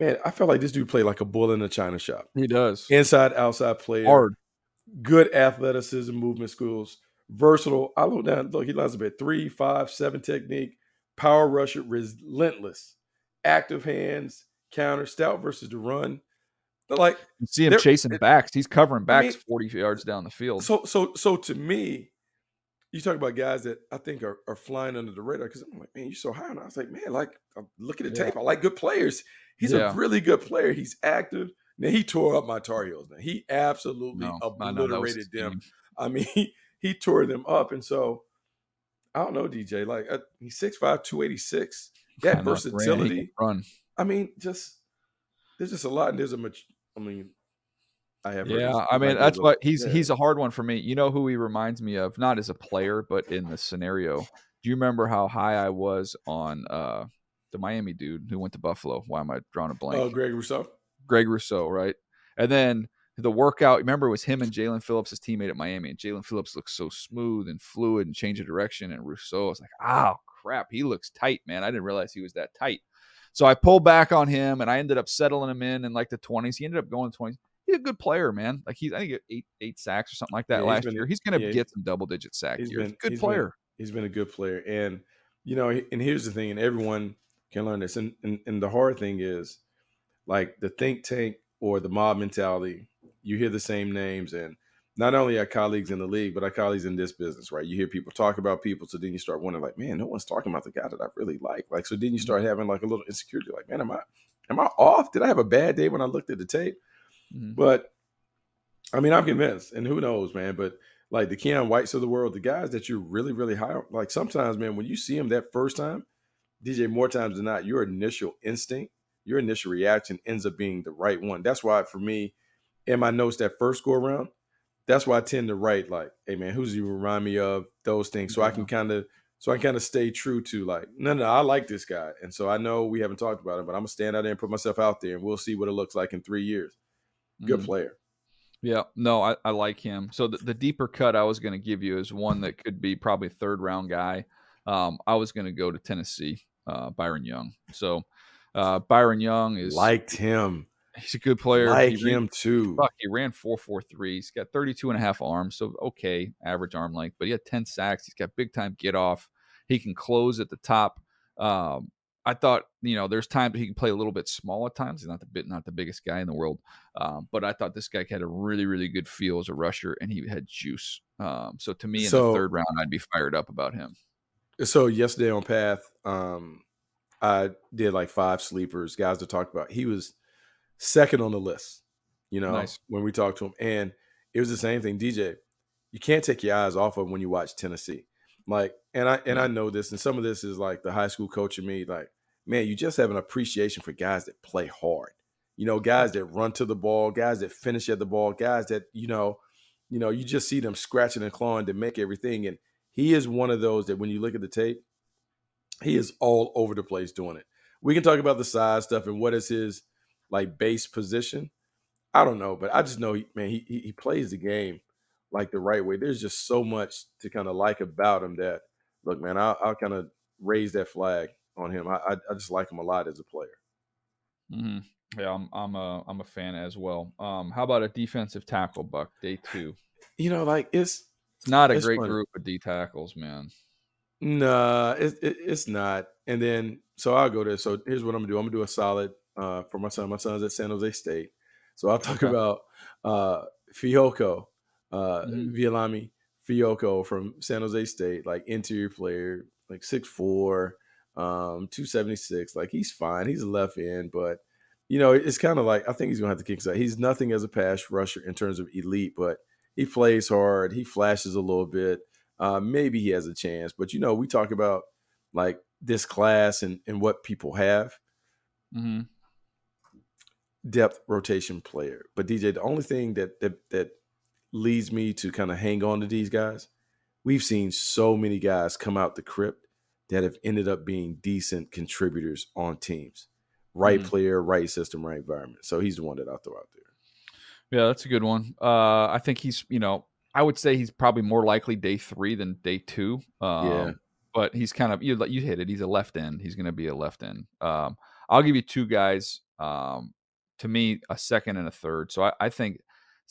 man, I felt like this dude played like a bull in a china shop. He does. Inside, outside player. Hard. Good athleticism, movement skills. Versatile. I look down, look, he lines up at three, five, seven technique, power rusher, relentless, active hands, counter, stout versus the run. But like you see him chasing backs. He's covering backs I mean, 40 yards down the field. So so so to me, you talk about guys that I think are, are flying under the radar because I'm like, man, you're so high. And I was like, man, like look at the yeah. tape. I like good players. He's yeah. a really good player. He's active. Now he tore up my Tar Heels. Now he absolutely no, obliterated them. I [LAUGHS] mean, he, he tore them up, and so I don't know, DJ. Like uh, he's 6'5", 286. That versatility. Run. I mean, just there's just a lot, and there's a much. I mean, I have. Yeah, I mean that's what he's yeah. he's a hard one for me. You know who he reminds me of, not as a player, but in the scenario. Do you remember how high I was on uh the Miami dude who went to Buffalo. Why am I drawing a blank? Oh, Greg Rousseau. Greg Rousseau, right? And then the workout. Remember, it was him and Jaelan Phillips, his teammate at Miami, and Jaelan Phillips looks so smooth and fluid and change of direction. And Rousseau was like, "Oh crap, he looks tight, man. I didn't realize he was that tight." So I pulled back on him, and I ended up settling him in in like the twenties. He ended up going twenties. A good player, man. Like he's I think eight eight sacks or something like that Yeah, last been- year. He's going to yeah, get some double digit sacks. He's years. been good he's been- player. he's been a good player, and you know, and here's the thing, and everyone can learn this. And, and and the hard thing is, like the think tank or the mob mentality. You hear the same names, and not only our colleagues in the league, but our colleagues in this business, right? You hear people talk about people, so then you start wondering, like, man, no one's talking about the guy that I really like. Like, so then you mm-hmm. start having like a little insecurity, like, man, am I am I off? Did I have a bad day when I looked at the tape? Mhm. But I mean, I'm convinced, and who knows, man. But like the Keion Whites of the world, the guys that you're really, really high like sometimes, man, when you see them that first time, DJ, more times than not, your initial instinct, your initial reaction ends up being the right one. That's why, for me, in my notes that first go around, that's why I tend to write like, "Hey, man, who's you remind me of?" Those things, so I can kind of, so I kind of stay true to like, no, no, I like this guy, and so I know we haven't talked about it, but I'm gonna stand out there and put myself out there, and we'll see what it looks like in three years. Good Mhm. player. Yeah, no, I, I like him. So the, the deeper cut I was going to give you is one that could be probably third round guy. Um, I was going to go to Tennessee, uh, Byron Young. So uh, Byron Young is Liked him. he's a good player. Like He ran- him too. Fuck, he ran 4.43. He's got 32 and a half arms, so okay, average arm length, but he had 10 sacks. He's got big time get off. He can close at the top. Um, I thought, you know, there's times he can play a little bit small at times. He's not the bit, not the biggest guy in the world, um, but I thought this guy had a really, really good feel as a rusher, and he had juice. Um, so to me, in So- the third round, I'd be fired up about him. So yesterday on Path, um, I did like five sleepers, guys to talk about. He was second on the list, you know, Nice. when we talked to him. And it was the same thing, DJ. You can't take your eyes off of when you watch Tennessee. Like, and I and I know this, and some of this is like the high school coach in me, like, man, you just have an appreciation for guys that play hard. You know, guys that run to the ball, guys that finish at the ball, guys that, you know, you know, you just see them scratching and clawing to make everything. And he is one of those that when you look at the tape, he is all over the place doing it. We can talk about the size stuff and what is his like base position. I don't know, but I just know, man, he he he plays the game like the right way. There's just so much to kind of like about him that look, man, I'll, I'll kind of raise that flag on him. I, I I just like him a lot as a player. hmm Yeah, I'm I'm a I'm a fan as well. Um, how about a defensive tackle, Buck? Day two. You know, like it's It's not a It's great funny. group of D tackles, man. Nah, it, it, it's not. And then, so I'll go there. So here's what I'm gonna do. I'm gonna do a solid uh, for my son. My son's at San Jose State, so I'll talk Okay. about uh, Fehoko, uh, Mhm. Viliami Fehoko from San Jose State, like interior player, like 6'4", um, 276. Like he's fine. He's a left end, but you know, it's kind of like I think he's gonna have to kick his out. He's nothing as a pass rusher in terms of elite, but he plays hard. He flashes a little bit. Uh, maybe he has a chance, but you know, we talk about like this class and, and what people have hmm depth rotation player. But DJ, the only thing that that that leads me to kind of hang on to these guys, we've seen so many guys come out the crypt that have ended up being decent contributors on teams. Right Mhm. player, right system, right environment. So he's the one that I'll throw out there. Yeah, that's a good one. Uh, I think he's, you know, I would say he's probably more likely day three than day two. Um, Yeah. But he's kind of you. You hit it. He's a left end. He's going to be a left end. Um, I'll give you two guys. Um, to me, a second and a third. So I, I think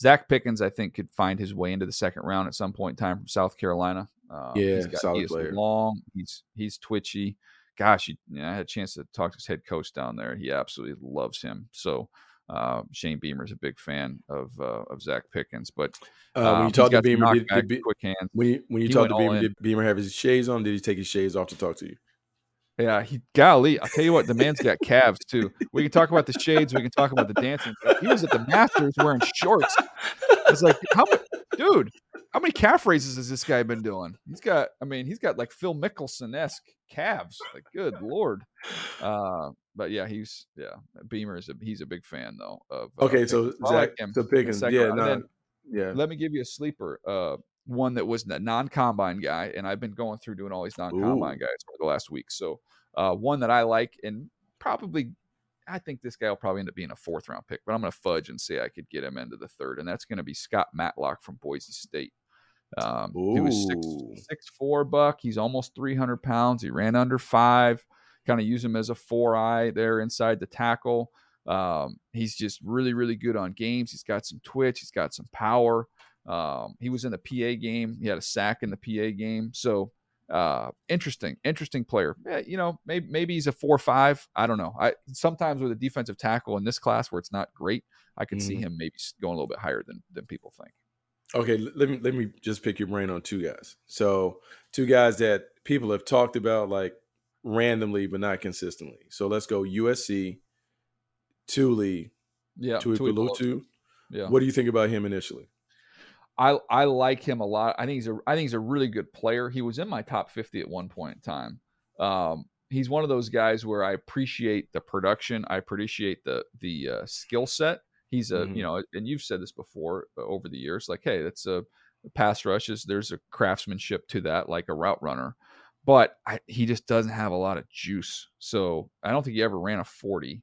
Zacch Pickens, I think, could find his way into the second round at some point in time from South Carolina. Um, Yeah, he's got, solid he player. long. He's he's twitchy. Gosh, you, you know, I had a chance to talk to his head coach down there. He absolutely loves him. So uh, Shane is a big fan of uh, of Zacch Pickens, but Uh, when um, you he's talked to Beamer, did, did quick hands. when you when you He talked to Beamer, did Beamer have his shades on? Did he take his shades off to talk to you? Yeah, he golly, I'll tell you what, the man's got calves too. We can talk about the shades, we can talk about the dancing. He was at the Masters wearing shorts. It's like, how much, dude? How many calf raises has this guy been doing? He's got, I mean, he's got like Phil Mickelson esque calves. Like, good lord. Uh, but yeah, he's yeah, Beamer is a he's a big fan though of. Uh, Okay, so Pickens. I like him the second yeah, round. No, then yeah. let me give you a sleeper. Uh, one that was a non-combine guy, and I've been going through doing all these non-combine Ooh. guys for the last week. So, uh, one that I like, and probably, I think this guy will probably end up being a fourth round pick, but I'm going to fudge and say I could get him into the third, and that's going to be Scott Matlock from Boise State. Um, he was six six four buck. He's almost 300 pounds. He ran under five. kind of use him as a four eye there inside the tackle. Um, he's just really, really good on games. He's got some twitch. He's got some power. Um, he was in the PA game. He had a sack in the PA game. So uh, interesting, interesting player. Yeah, you know, maybe maybe he's a four or five. I don't know. I sometimes with a defensive tackle in this class where it's not great, I can mm-hmm. see him maybe going a little bit higher than than people think. Okay, let me let me just pick your brain on two guys. So two guys that people have talked about like randomly but not consistently. So let's go USC, Tuli, yeah, Tuipulotu. Yeah. What do you think about him initially? I I like him a lot. I think he's a I think he's a really good player. He was in my top 50 at one point in time. Um, he's one of those guys where I appreciate the production. I appreciate the the uh, skill set. He's a mm-hmm. you know, and you've said this before uh, over the years. Like, hey, that's a pass rushes. There's a craftsmanship to that, like a route runner. But I, he just doesn't have a lot of juice. So I don't think he ever ran a 40.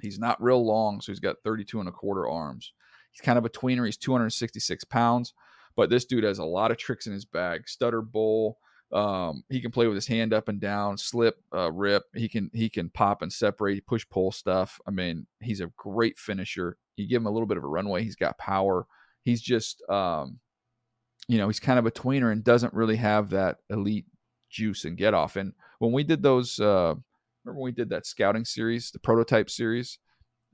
He's not real long, so he's got 32 and a quarter arms. He's kind of a tweener. He's 266 pounds, but this dude has a lot of tricks in his bag. Stutter bowl. Um, he can play with his hand up and down, slip, uh, rip. He can he can pop and separate, push pull stuff. I mean, he's a great finisher. You give him a little bit of a runway. He's got power. He's just um, you know, he's kind of a tweener and doesn't really have that elite juice and get off. And when we did those, uh, remember when we did that scouting series, the prototype series,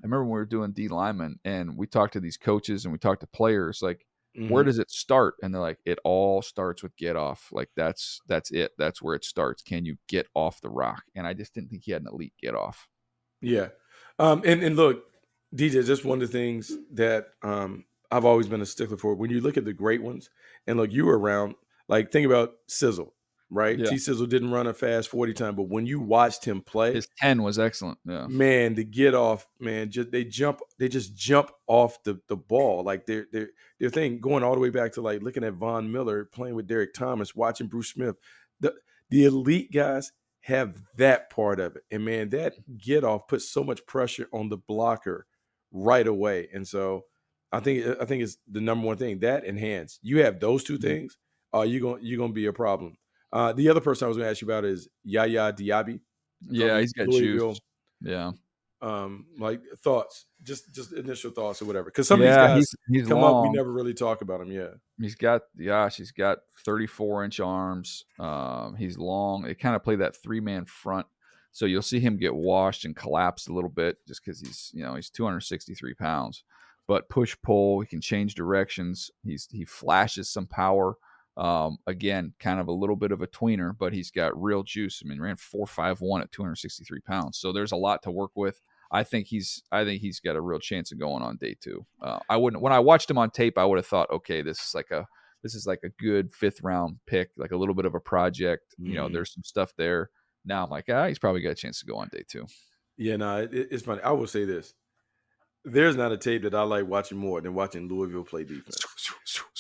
I remember when we were doing D lineman and we talked to these coaches and we talked to players like mm-hmm. where does it start? And they're like, it all starts with get off. Like that's that's it. That's where it starts. Can you get off the rock? And I just didn't think he had an elite get off. Yeah. Um and, and look, DJ, just one of the things that um I've always been a stickler for. When you look at the great ones, and look, you were around, like think about Sizzle right? Yeah. T Sizzle didn't run a fast 40 time, but when you watched him play, his 10 was excellent. Yeah. Man, the get off, man, just they jump, they just jump off the, the ball. Like they're they're their thing going all the way back to like looking at Von Miller playing with Derrick Thomas, watching Bruce Smith. The the elite guys have that part of it. And man, that get off puts so much pressure on the blocker right away. And so I think I think it's the number one thing that enhance. You have those 2 mm-hmm. things, uh, you're gonna you're gonna be a problem. Uh, the other person I was going to ask you about is Yaya Diaby. Yeah, he's got juice. Yeah. Um, like thoughts, just just initial thoughts or whatever. Because some yeah, of these guys he's, he's come long. up, we never really talk about him. Yeah, he's got gosh, he's got 34 inch arms. Um, he's long. They kind of play that three man front, so you'll see him get washed and collapse a little bit just because he's you know he's 263 pounds. But push pull, he can change directions. He's he flashes some power. Um, again, kind of a little bit of a tweener, but he's got real juice. I mean, ran four five one at 263 pounds, so there's a lot to work with. I think he's I think he's got a real chance of going on day two. Uh, I wouldn't when I watched him on tape, I would have thought, okay, this is like a this is like a good fifth round pick, like a little bit of a project. Mm-hmm. You know, mm-hmm. there's some stuff there. Now I'm like, ah, he's probably got a chance to go on day two. Yeah, no, it, it's funny. I will say this: there's not a tape that I like watching more than watching Louisville play defense.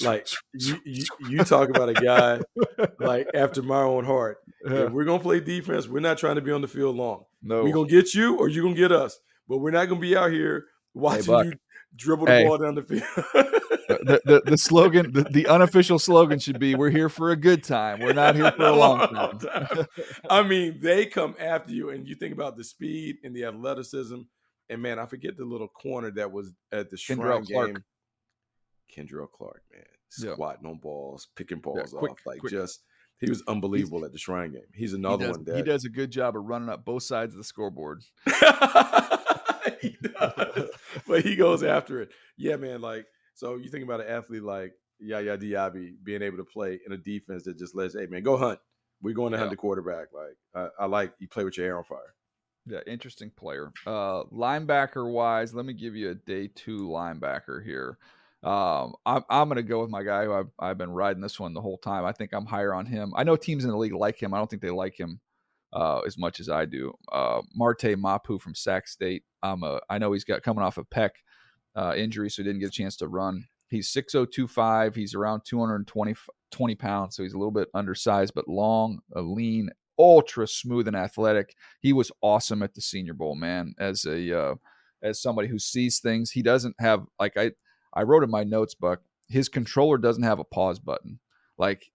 Like you, you, you talk about a guy like after my own heart. If [LAUGHS] we're gonna play defense, we're not trying to be on the field long. No, we're gonna get you or you're gonna get us, but we're not gonna be out here watching hey, you dribble the hey. ball down the field. the, the, the slogan, the, the, unofficial slogan should be "We're here for a good time. We're not here for a long [LAUGHS] time." I mean, they come after you, and you think about the speed and the athleticism and man, I forget the little corner that was at the Shrine Kendrell game. Kei'Trel Clark, man, squatting yeah. on balls, picking balls yeah, quick, off, like quick. just he was unbelievable He's, at the Shrine game. He's another he does, one that he does a good job of running up both sides of the scoreboard. [LAUGHS] he does, but he goes after it. Yeah, man. Like so, you think about an athlete like Yaya Diaby being able to play in a defense that just lets, hey man, go hunt. We're going to yeah. hunt the quarterback. Like I, I like you play with your hair on fire. Yeah, interesting player. Uh, linebacker wise, let me give you a day two linebacker here. Um, I'm, I'm going to go with my guy who I've, I've been riding this one the whole time. I think I'm higher on him. I know teams in the league like him. I don't think they like him uh, as much as I do. Uh, Marte Mapu from Sac State. I'm a, I know he's got coming off a pec uh, injury, so he didn't get a chance to run. He's 6025. He's around 220 20 pounds, so he's a little bit undersized, but long, lean, ultra smooth and athletic. He was awesome at the Senior Bowl, man. As a uh, as somebody who sees things, he doesn't have like I I wrote in my notes, Buck. His controller doesn't have a pause button. Like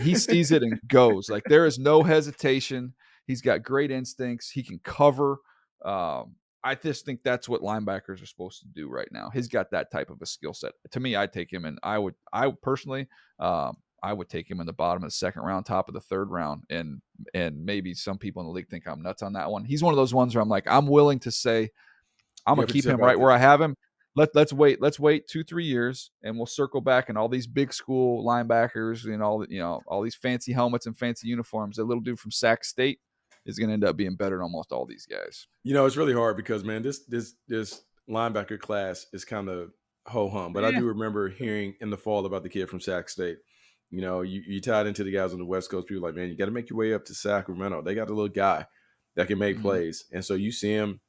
he sees it and goes. Like there is no hesitation. He's got great instincts. He can cover. Um, I just think that's what linebackers are supposed to do right now. He's got that type of a skill set. To me, I'd take him, and I would, I personally, um, I would take him in the bottom of the second round, top of the third round, and and maybe some people in the league think I'm nuts on that one. He's one of those ones where I'm like, I'm willing to say, I'm gonna keep him right where I have him. Let let's wait, let's wait two three years, and we'll circle back, and all these big school linebackers and all the you know all these fancy helmets and fancy uniforms. That little dude from Sac State is gonna end up being better than almost all these guys. You know, it's really hard because man, this this this linebacker class is kind of ho hum. But I do remember hearing in the fall about the kid from Sac State. You know, you, you tied into the guys on the West Coast. People like, man, you got to make your way up to Sacramento. They got a little guy that can make Mhm. plays, and so you see him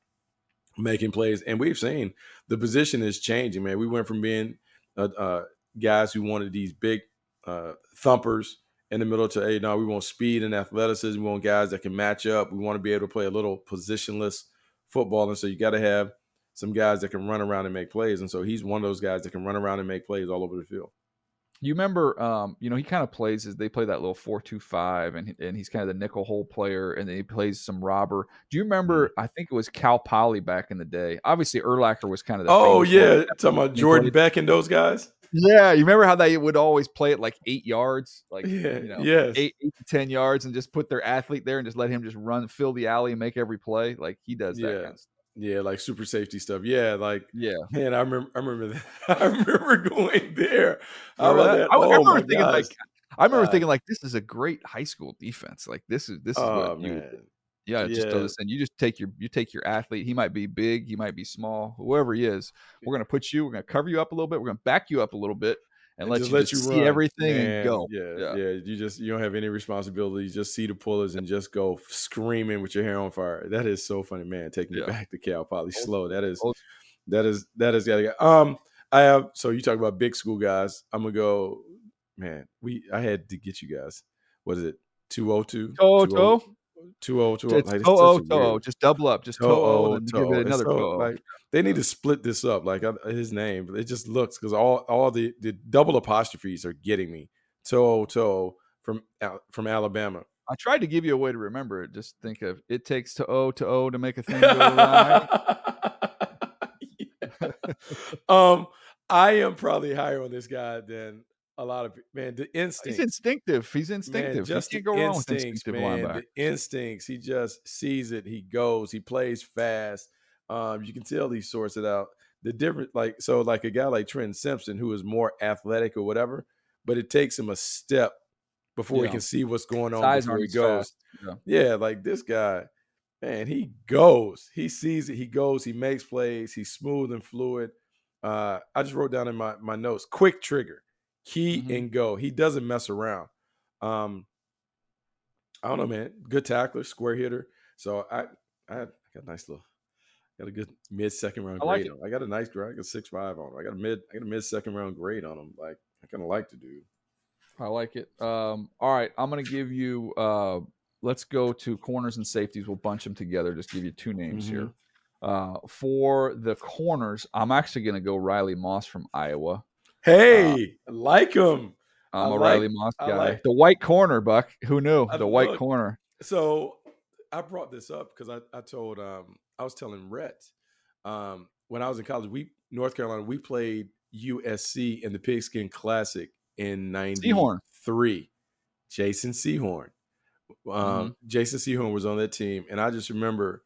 making plays. And we've seen the position is changing. Man, we went from being uh, uh, guys who wanted these big uh, thumpers in the middle to hey, no, we want speed and athleticism. We want guys that can match up. We want to be able to play a little positionless football, and so you got to have some guys that can run around and make plays. And so he's one of those guys that can run around and make plays all over the field. You remember, um, you know, he kind of plays as they play that little four-two-five, and and he's kind of the nickel hole player, and then he plays some robber. Do you remember? Mm-hmm. I think it was Cal Poly back in the day. Obviously, Urlacher was kind of the Oh yeah, one. talking about Jordan Beck and those guys. Yeah, you remember how they would always play it like eight yards, like Yeah, you know, yes. eight, eight to ten yards, and just put their athlete there and just let him just run, fill the alley, and make every play. Like he does that Yeah. kind of stuff. Yeah, like super safety stuff. Yeah, like Yeah. man, I remember. I remember that. [LAUGHS] I remember going there. Remember that? I, I Oh, remember thinking gosh. like, I remember Uh, thinking like, this is a great high school defense. Like this is this is Oh what you man, Yeah, just throw Yeah. this in. You just take your you take your athlete. He might be big, he might be small, whoever he is. We're gonna put you. We're gonna cover you up a little bit. We're gonna back you up a little bit, and, let you just see run. everything Man, and go. Yeah, Yeah. yeah, You just you don't have any responsibility. You just see the pullers and just go screaming with your hair on fire. That is so funny, man. Taking Yeah. you back to Cal Poly slow. That is that is that is gotta go. Um, I have so you talk about big school guys. I'm gonna go. Man, we I had to get you guys. What is it? Two oh two. Toe toe. Two oh two. It's Like, toe such oh a toe weird- oh. Just double up. Just toe oh, and give it another so. Like they need to split this up. Like uh, his name, it just looks because all all the the double apostrophes are getting me. Toe toe from from Alabama. I tried to give you a way to remember it. Just think of it takes to O to O to make a thing go right. um, I am probably higher on this guy than a lot of man. The instinct. He's instinctive. He's instinctive. Man, just you can't go wrong with instinctive man. linebacker. The instincts. He just sees it. He goes. He plays fast. Um, you can tell he sorts it out. The different, like so, like a guy like Trent Simpson, who is more athletic or whatever, but it takes him a step before he can see what's going on before he goes. Yeah. Yeah, like this guy, man, he goes. He sees it. He goes. He makes plays. He's smooth and fluid. Uh, I just wrote down in my my notes: quick trigger, key Mhm. and go. He doesn't mess around. Um, I don't know, man. Good tackler, square hitter. So I I, got a nice little, got a good mid second round I like grade it. on. I got a nice grade. I got six five on. him. I got a mid. I got a mid second round grade on him. Like I kind of like the dude. I like it. Um, all right, I'm gonna give you. Uh, let's go to corners and safeties. We'll bunch them together. Just give you two names here. Uh, for the corners, I'm actually gonna go Riley Moss from Iowa. Hey, I like him. I'm I a Riley Moss guy. like- the white corner, Buck. Who knew? I The white look- corner. So I brought this up because I, I told um I was telling Rhett um when I was in college, we North Carolina, we played USC in the Pigskin Classic in Sehorn. '93. Jason Sehorn. Um, Mm-hmm. Jason Sehorn was on that team, and I just remember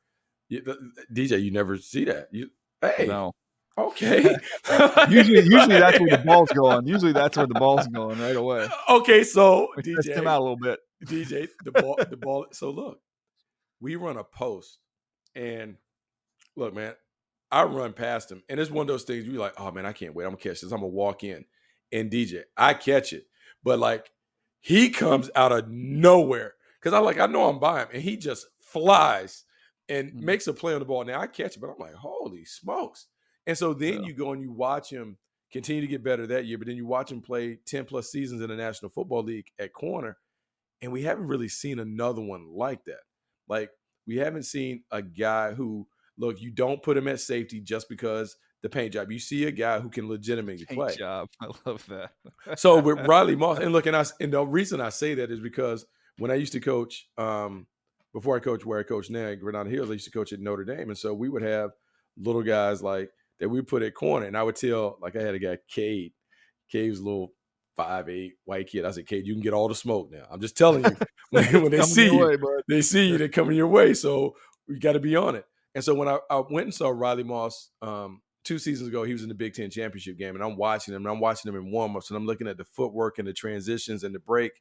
you- the- the- DJ. You never see that. You hey, No. Okay. [LAUGHS] Usually, usually that's where the ball's going. Usually that's where the ball's going right away. Okay, so We test DJ, him out a little bit. DJ, the [LAUGHS] ball, the ball. So look, we run a post, and look, man, I run past him, and it's one of those things you're like, oh man, I can't wait. I'm gonna catch this. I'm gonna walk in, and DJ, I catch it, but like he comes out of nowhere because I like I know I'm by him, and he just flies and Mhm. makes a play on the ball. Now I catch it, but I'm like, holy smokes! And so then Yeah. you go and you watch him continue to get better that year, but then you watch him play 10 plus seasons in the National Football League at corner, and we haven't really seen another one like that. Like, we haven't seen a guy who, look, you don't put him at safety just because the paint job. You see a guy who can legitimately Paint play. job. [LAUGHS] I love that. So with Riley Moss, and look, and, I, and the reason I say that is because when I used to coach um, before I coached where I coach now at Granada Hills, I used to coach at Notre Dame, and so we would have little guys like that we put at corner, and I would tell like I had a guy Cade, Cade was a little five eight white kid. I said, Cade, you can get all the smoke now. I'm just telling you [LAUGHS] [LAUGHS] when, when they see you, way, they see you, they're coming your way, so we got to be on it. And so when I, I went and saw Riley Moss um, two seasons ago, he was in the Big Ten championship game, and I'm watching him, and I'm watching him in warmups, and I'm looking at the footwork and the transitions and the break.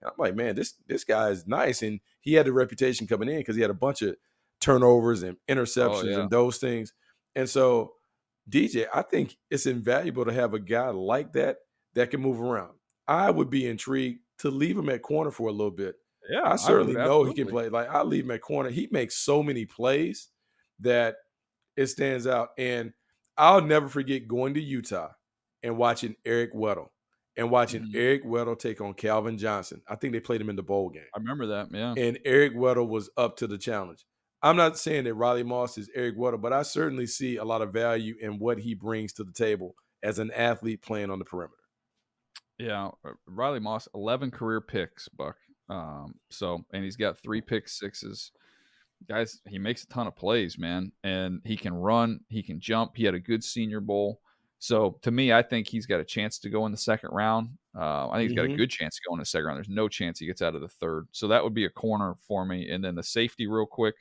And I'm like, man, this this guy is nice, and he had the reputation coming in because he had a bunch of turnovers and oh, interceptions oh, yeah. and those things. And so, DJ, I think it's invaluable to have a guy like that that can move around. I would be intrigued to leave him at corner for a little bit. Yeah, I certainly I know he can play. Like I leave him at corner. He makes so many plays that it stands out. And I'll never forget going to Utah and watching Eric Weddle and watching mm-hmm. Eric Weddle take on Calvin Johnson. I think they played him in the bowl game. I remember that, yeah. And Eric Weddle was up to the challenge. I'm not saying that Riley Moss is Eric Weddle, but I certainly see a lot of value in what he brings to the table as an athlete playing on the perimeter. Yeah, Riley Moss, 11 career picks, Buck. Um, so, and he's got three pick sixes. Guys, he makes a ton of plays, man, and he can run, he can jump. He had a good Senior Bowl. So to me, I think he's got a chance to go in the second round. Uh, I think he's got a mm-hmm. good chance to go in the second round. There's no chance he gets out of the third. So that would be a corner for me. And then the safety, real quick.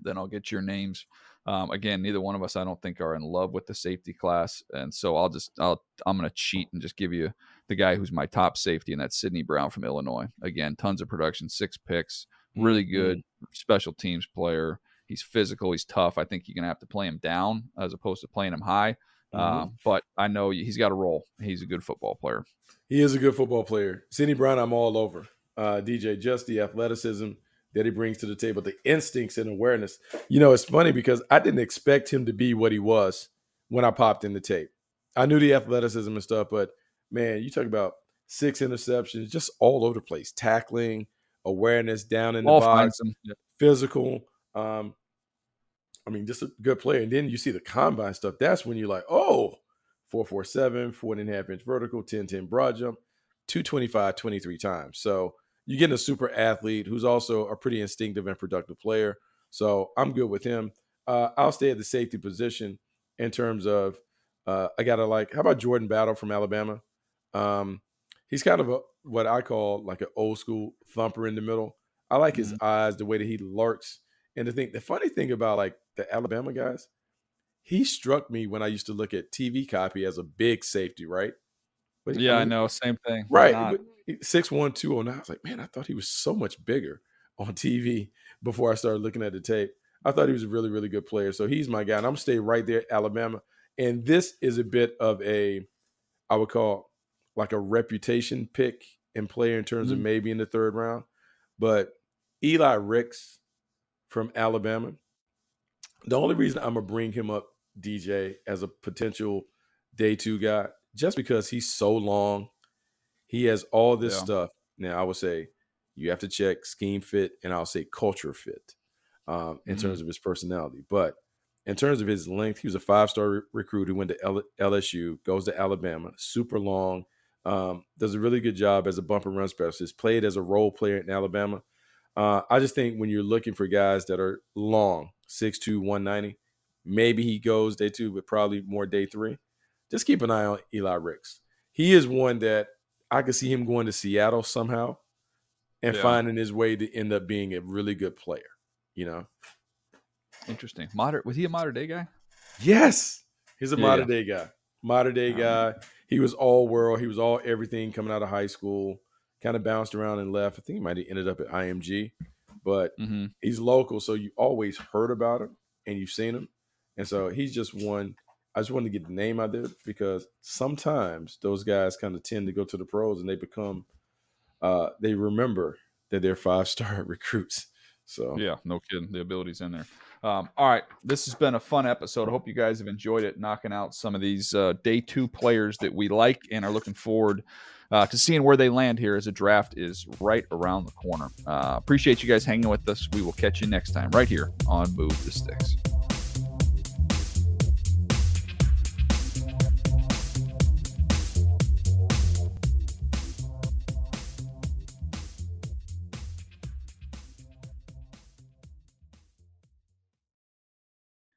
Then I'll get your names. Um, again, neither one of us, I don't think, are in love with the safety class, and so I'll just, I'll, I'm going to cheat and just give you the guy who's my top safety, and that's Sidney Brown from Illinois. Again, tons of production, six picks, really good mm-hmm. special teams player. He's physical, he's tough. I think you're going to have to play him down as opposed to playing him high. Mm-hmm. Uh, but I know he's got a role. He's a good football player. He is a good football player. Sidney Brown, I'm all over. Uh, DJ, just the athleticism that he brings to the table, the instincts and awareness. You know, it's funny because I didn't expect him to be what he was when I popped in the tape. I knew the athleticism and stuff, but man, you talk about six interceptions, just all over the place, tackling, awareness, down in the all box, physical. Um, I mean, just a good player. And then you see the combine stuff. That's when you're like, oh, 447, four and a half inch vertical, 10 10 broad jump, 225 23 times. So you're getting a super athlete who's also a pretty instinctive and productive player. So I'm good with him. Uh, I'll stay at the safety position in terms of uh, I got to like, how about Jordan Battle from Alabama? Um, he's kind of a, what I call like an old school thumper in the middle. I like his mm-hmm. eyes, the way that he lurks. And the thing, the funny thing about like the Alabama guys, he struck me when I used to look at TV copy as a big safety, right? But yeah, I, mean, I know, same thing. Right. Six one two oh nine. I was like, man, I thought he was so much bigger [LAUGHS] on TV before I started looking at the tape. I thought he was a really, really good player. So he's my guy. And I'm gonna stay right there, Alabama. And this is a bit of a, I would call like a reputation pick and player in terms mm-hmm. of maybe in the third round. But Eli Ricks from Alabama, the only reason I'm gonna bring him up, DJ, as a potential day two guy, just because he's so long, he has all this yeah. stuff. Now I would say you have to check scheme fit and I'll say culture fit um, in mm-hmm. terms of his personality. But in terms of his length, he was a five star re- recruit who went to L- LSU, goes to Alabama, super long, um, does a really good job as a bumper run specialist, played as a role player in Alabama. Uh, I just think when you're looking for guys that are long, 6'2, 190, maybe he goes day two, but probably more day three. Just keep an eye on Eli Ricks. He is one that I could see him going to Seattle somehow and yeah. finding his way to end up being a really good player, you know? Interesting. Modern was he a modern day guy? Yes. He's a yeah, modern yeah. day guy. Modern day guy he was all world. He was all everything coming out of high school. Kind of bounced around and left. I think he might have ended up at IMG, but mm-hmm. he's local, so you always heard about him and you've seen him, and so he's just one. I just wanted to get the name out there because sometimes those guys kind of tend to go to the pros and they become, uh, they remember that they're five star [LAUGHS] recruits. So yeah, no kidding. The ability's in there. Um, all right, this has been a fun episode. I hope you guys have enjoyed it, knocking out some of these uh, day two players that we like and are looking forward uh, to seeing where they land here as a draft is right around the corner. Uh, appreciate you guys hanging with us. We will catch you next time right here on Move the Sticks.